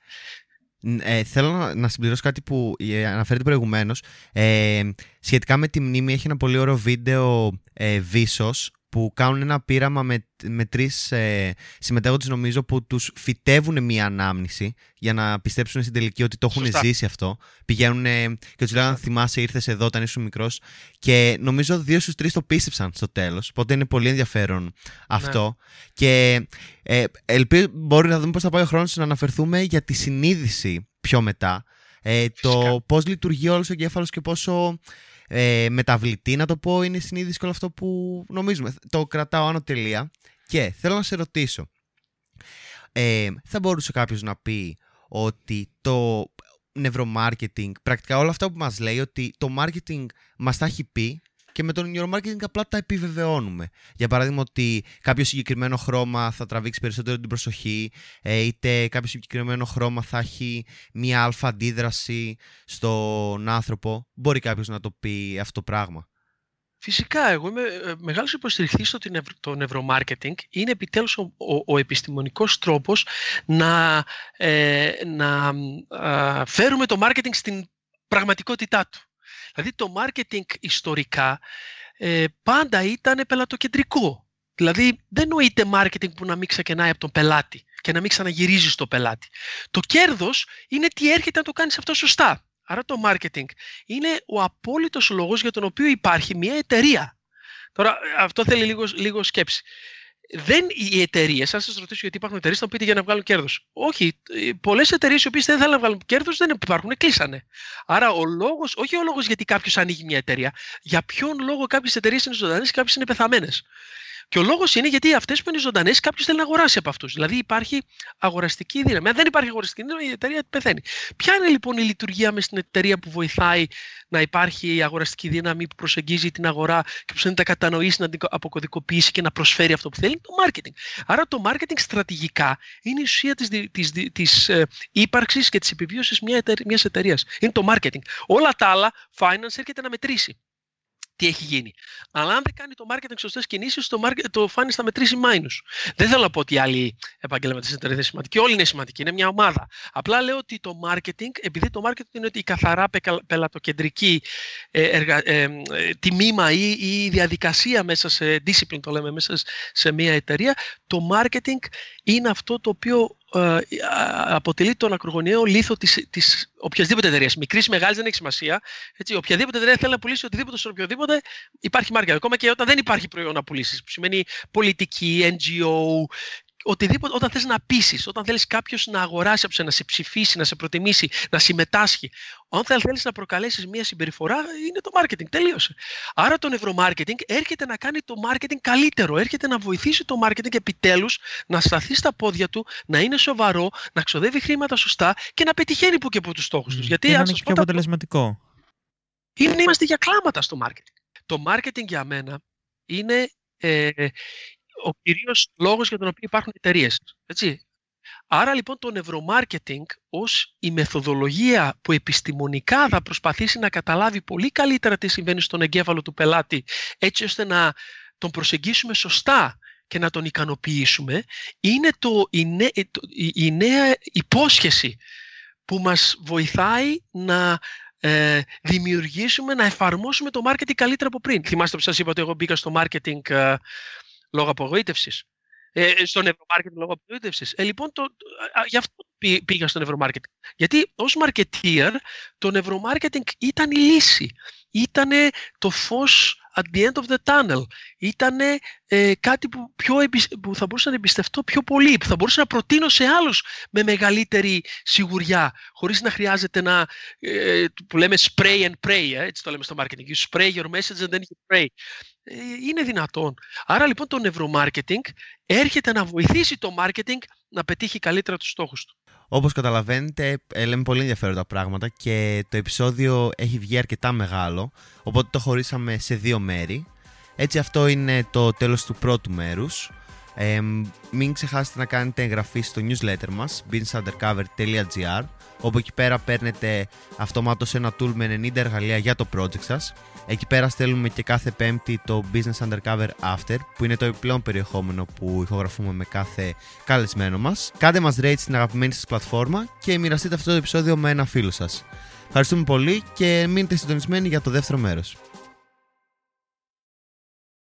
Ε, θέλω να, να συμπληρώσω κάτι που ε, αναφέρεται προηγουμένως. Ε, σχετικά με τη μνήμη, έχει ένα πολύ ωραίο βίντεο ε, Vsauce που κάνουν ένα πείραμα με, με τρεις ε, συμμετέχοντες, νομίζω, που τους φυτεύουν μία ανάμνηση για να πιστέψουν στην τελική ότι το έχουν Σωστά. ζήσει αυτό. Πηγαίνουν και τους λέγανε Θυμάσαι, ήρθες εδώ όταν ήσουν μικρός. Και νομίζω δύο στους τρεις το πίστεψαν στο τέλος. Οπότε είναι πολύ ενδιαφέρον αυτό. Ναι. Και ε, ελπίζω μπορεί να δούμε πώς θα πάει ο χρόνος να αναφερθούμε για τη συνείδηση πιο μετά. Ε, το πώς λειτουργεί όλος ο εγκέφαλος και πόσο ε, μεταβλητή, να το πω, είναι η συνείδηση και όλο αυτό που νομίζουμε. Το κρατάω άνω τελεία. Και θέλω να σε ρωτήσω, ε, θα μπορούσε κάποιος να πει ότι το νευρομάρκετινγκ, πρακτικά όλα αυτά που μας λέει ότι το marketing μας τα έχει πει και με τον neuromarketing απλά τα επιβεβαιώνουμε. Για παράδειγμα ότι κάποιο συγκεκριμένο χρώμα θα τραβήξει περισσότερο την προσοχή ε, είτε κάποιο συγκεκριμένο χρώμα θα έχει μία αλφα αντίδραση στον άνθρωπο. Μπορεί κάποιος να το πει αυτό το πράγμα. Φυσικά, εγώ είμαι ε, μεγάλος υποστηριχτής στο το neuromarketing. Είναι επιτέλους ο, ο, ο επιστημονικός τρόπος να, ε, να φέρουμε το μάρκετινγκ στην πραγματικότητά του. Δηλαδή το μάρκετινγκ ιστορικά ε, πάντα ήταν πελατοκεντρικό. Δηλαδή δεν νοείται μάρκετινγκ που να μην ξεκινάει από τον πελάτη και να μην ξαναγυρίζει στο πελάτη. Το κέρδος είναι ότι έρχεται να το κάνεις αυτό σωστά. Άρα το marketing είναι ο απόλυτος λόγος για τον οποίο υπάρχει μια εταιρεία. Τώρα αυτό θέλει λίγο, λίγο σκέψη. Δεν οι εταιρείες, αν σας ρωτήσω γιατί υπάρχουν εταιρείες, θα πείτε για να βγάλουν κέρδος. Όχι. Πολλές εταιρείες οι οποίες δεν θέλουν να βγάλουν κέρδος δεν υπάρχουν, κλείσανε. Άρα ο λόγος, όχι ο λόγος γιατί κάποιος ανοίγει μια εταιρεία, για ποιον λόγο κάποιες εταιρείες είναι ζωντανές και κάποιες είναι πεθαμένες. Και ο λόγος είναι γιατί αυτές που είναι ζωντανές, κάποιος θέλει να αγοράσει από αυτούς. Δηλαδή υπάρχει αγοραστική δύναμη. Αν δεν υπάρχει αγοραστική δύναμη, η εταιρεία πεθαίνει. Ποια είναι λοιπόν η λειτουργία μες στην εταιρεία που βοηθάει να υπάρχει η αγοραστική δύναμη που προσεγγίζει την αγορά και που θέλει να τα κατανοήσει, να την αποκωδικοποιήσει και να προσφέρει αυτό που θέλει, το marketing. Άρα το marketing στρατηγικά είναι η ουσία της της, της, ε, ύπαρξης και της επιβίωσης μιας εταιρείας. Είναι το marketing. Όλα τα άλλα, finance έρχεται να μετρήσει τι έχει γίνει. Αλλά αν δεν κάνει το marketing σωστές κινήσεις, το, market, το φάνη θα μετρήσει μάινους. Δεν θέλω να πω ότι οι άλλοι επαγγελματίε είναι δεν σημαντικοί. Όλοι είναι σημαντικοί. Είναι μια ομάδα. Απλά λέω ότι το marketing, επειδή το marketing είναι ότι η καθαρά πελατοκεντρική ε, εργα, ε, ε, τιμήμα ή, η διαδικασία μέσα σε discipline, το λέμε μέσα σε μια εταιρεία, το marketing είναι αυτό το οποίο ε, αποτελεί τον ακρογωνιαίο λίθο της, της οποιασδήποτε εταιρείας. Μικρής ή μεγάλης δεν έχει σημασία. Έτσι, οποιαδήποτε εταιρεία θέλει να πουλήσει οτιδήποτε σε οποιοδήποτε υπάρχει marketing. Ακόμα και όταν δεν υπάρχει προϊόν να πουλήσεις, που σημαίνει πολιτική, NGO, οτιδήποτε, όταν θες να πείσεις, όταν θέλεις κάποιος να αγοράσει από σένα, να σε ψηφίσει, να σε προτιμήσει, να συμμετάσχει, όταν θέλεις να προκαλέσεις μια συμπεριφορά, είναι το marketing, τελείωσε. Άρα το νευρομάρκετινγκ έρχεται να κάνει το marketing καλύτερο, έρχεται να βοηθήσει το marketing επιτέλους να σταθεί στα πόδια του, να είναι σοβαρό, να ξοδεύει χρήματα σωστά και να πετυχαίνει που και που τους στόχους τους. Γιατί, και να είναι πιο αποτελεσματικό. Είναι, είμαστε για κλάματα στο marketing. Το marketing για μένα είναι ε, ο κυρίως λόγος για τον οποίο υπάρχουν εταιρείες. Άρα λοιπόν το νευρομάρκετινγκ ως η μεθοδολογία που επιστημονικά θα προσπαθήσει να καταλάβει πολύ καλύτερα τι συμβαίνει στον εγκέφαλο του πελάτη έτσι ώστε να τον προσεγγίσουμε σωστά και να τον ικανοποιήσουμε είναι το, η, νέα, η, νέα υπόσχεση που μας βοηθάει να ε, δημιουργήσουμε, να εφαρμόσουμε το marketing καλύτερα από πριν. Θυμάστε που σας είπα ότι εγώ μπήκα στο marketing ε, λόγω απογοήτευσης. Ε, στο νευρομάρκετ λόγω απογοήτευσης. Ε, λοιπόν, το, α, γι' αυτό πήγα στο νευρομάρκετ. Γιατί ως marketeer το νευρομάρκετινγκ ήταν η λύση. Ήταν το φως at the end of the tunnel. Ήταν ε, κάτι που, πιο, που θα μπορούσα να εμπιστευτώ πιο πολύ, που θα μπορούσα να προτείνω σε άλλους με μεγαλύτερη σιγουριά, χωρίς να χρειάζεται να, ε, που λέμε spray and pray, ε, έτσι το λέμε στο marketing. You spray your message and then you pray. Ε, είναι δυνατόν. Άρα λοιπόν το νευρομάρκετινγκ έρχεται να βοηθήσει το marketing να πετύχει καλύτερα τους στόχους του. Όπως καταλαβαίνετε, ε, λέμε πολύ ενδιαφέροντα πράγματα και το επεισόδιο έχει βγει αρκετά μεγάλο, οπότε το χωρίσαμε σε δύο μέρη. Έτσι αυτό είναι το τέλος του πρώτου μέρους. Ε, μην ξεχάσετε να κάνετε εγγραφή στο newsletter μας, beansundercover.gr όπου εκεί πέρα παίρνετε αυτομάτως ένα tool με 90 εργαλεία για το project σας. Εκεί πέρα στέλνουμε και κάθε πέμπτη το Business Undercover After, που είναι το επιπλέον περιεχόμενο που ηχογραφούμε με κάθε καλεσμένο μας. Κάντε μας rate στην αγαπημένη σας πλατφόρμα και μοιραστείτε αυτό το επεισόδιο με ένα φίλο σας. Ευχαριστούμε πολύ και μείνετε συντονισμένοι για το δεύτερο μέρος.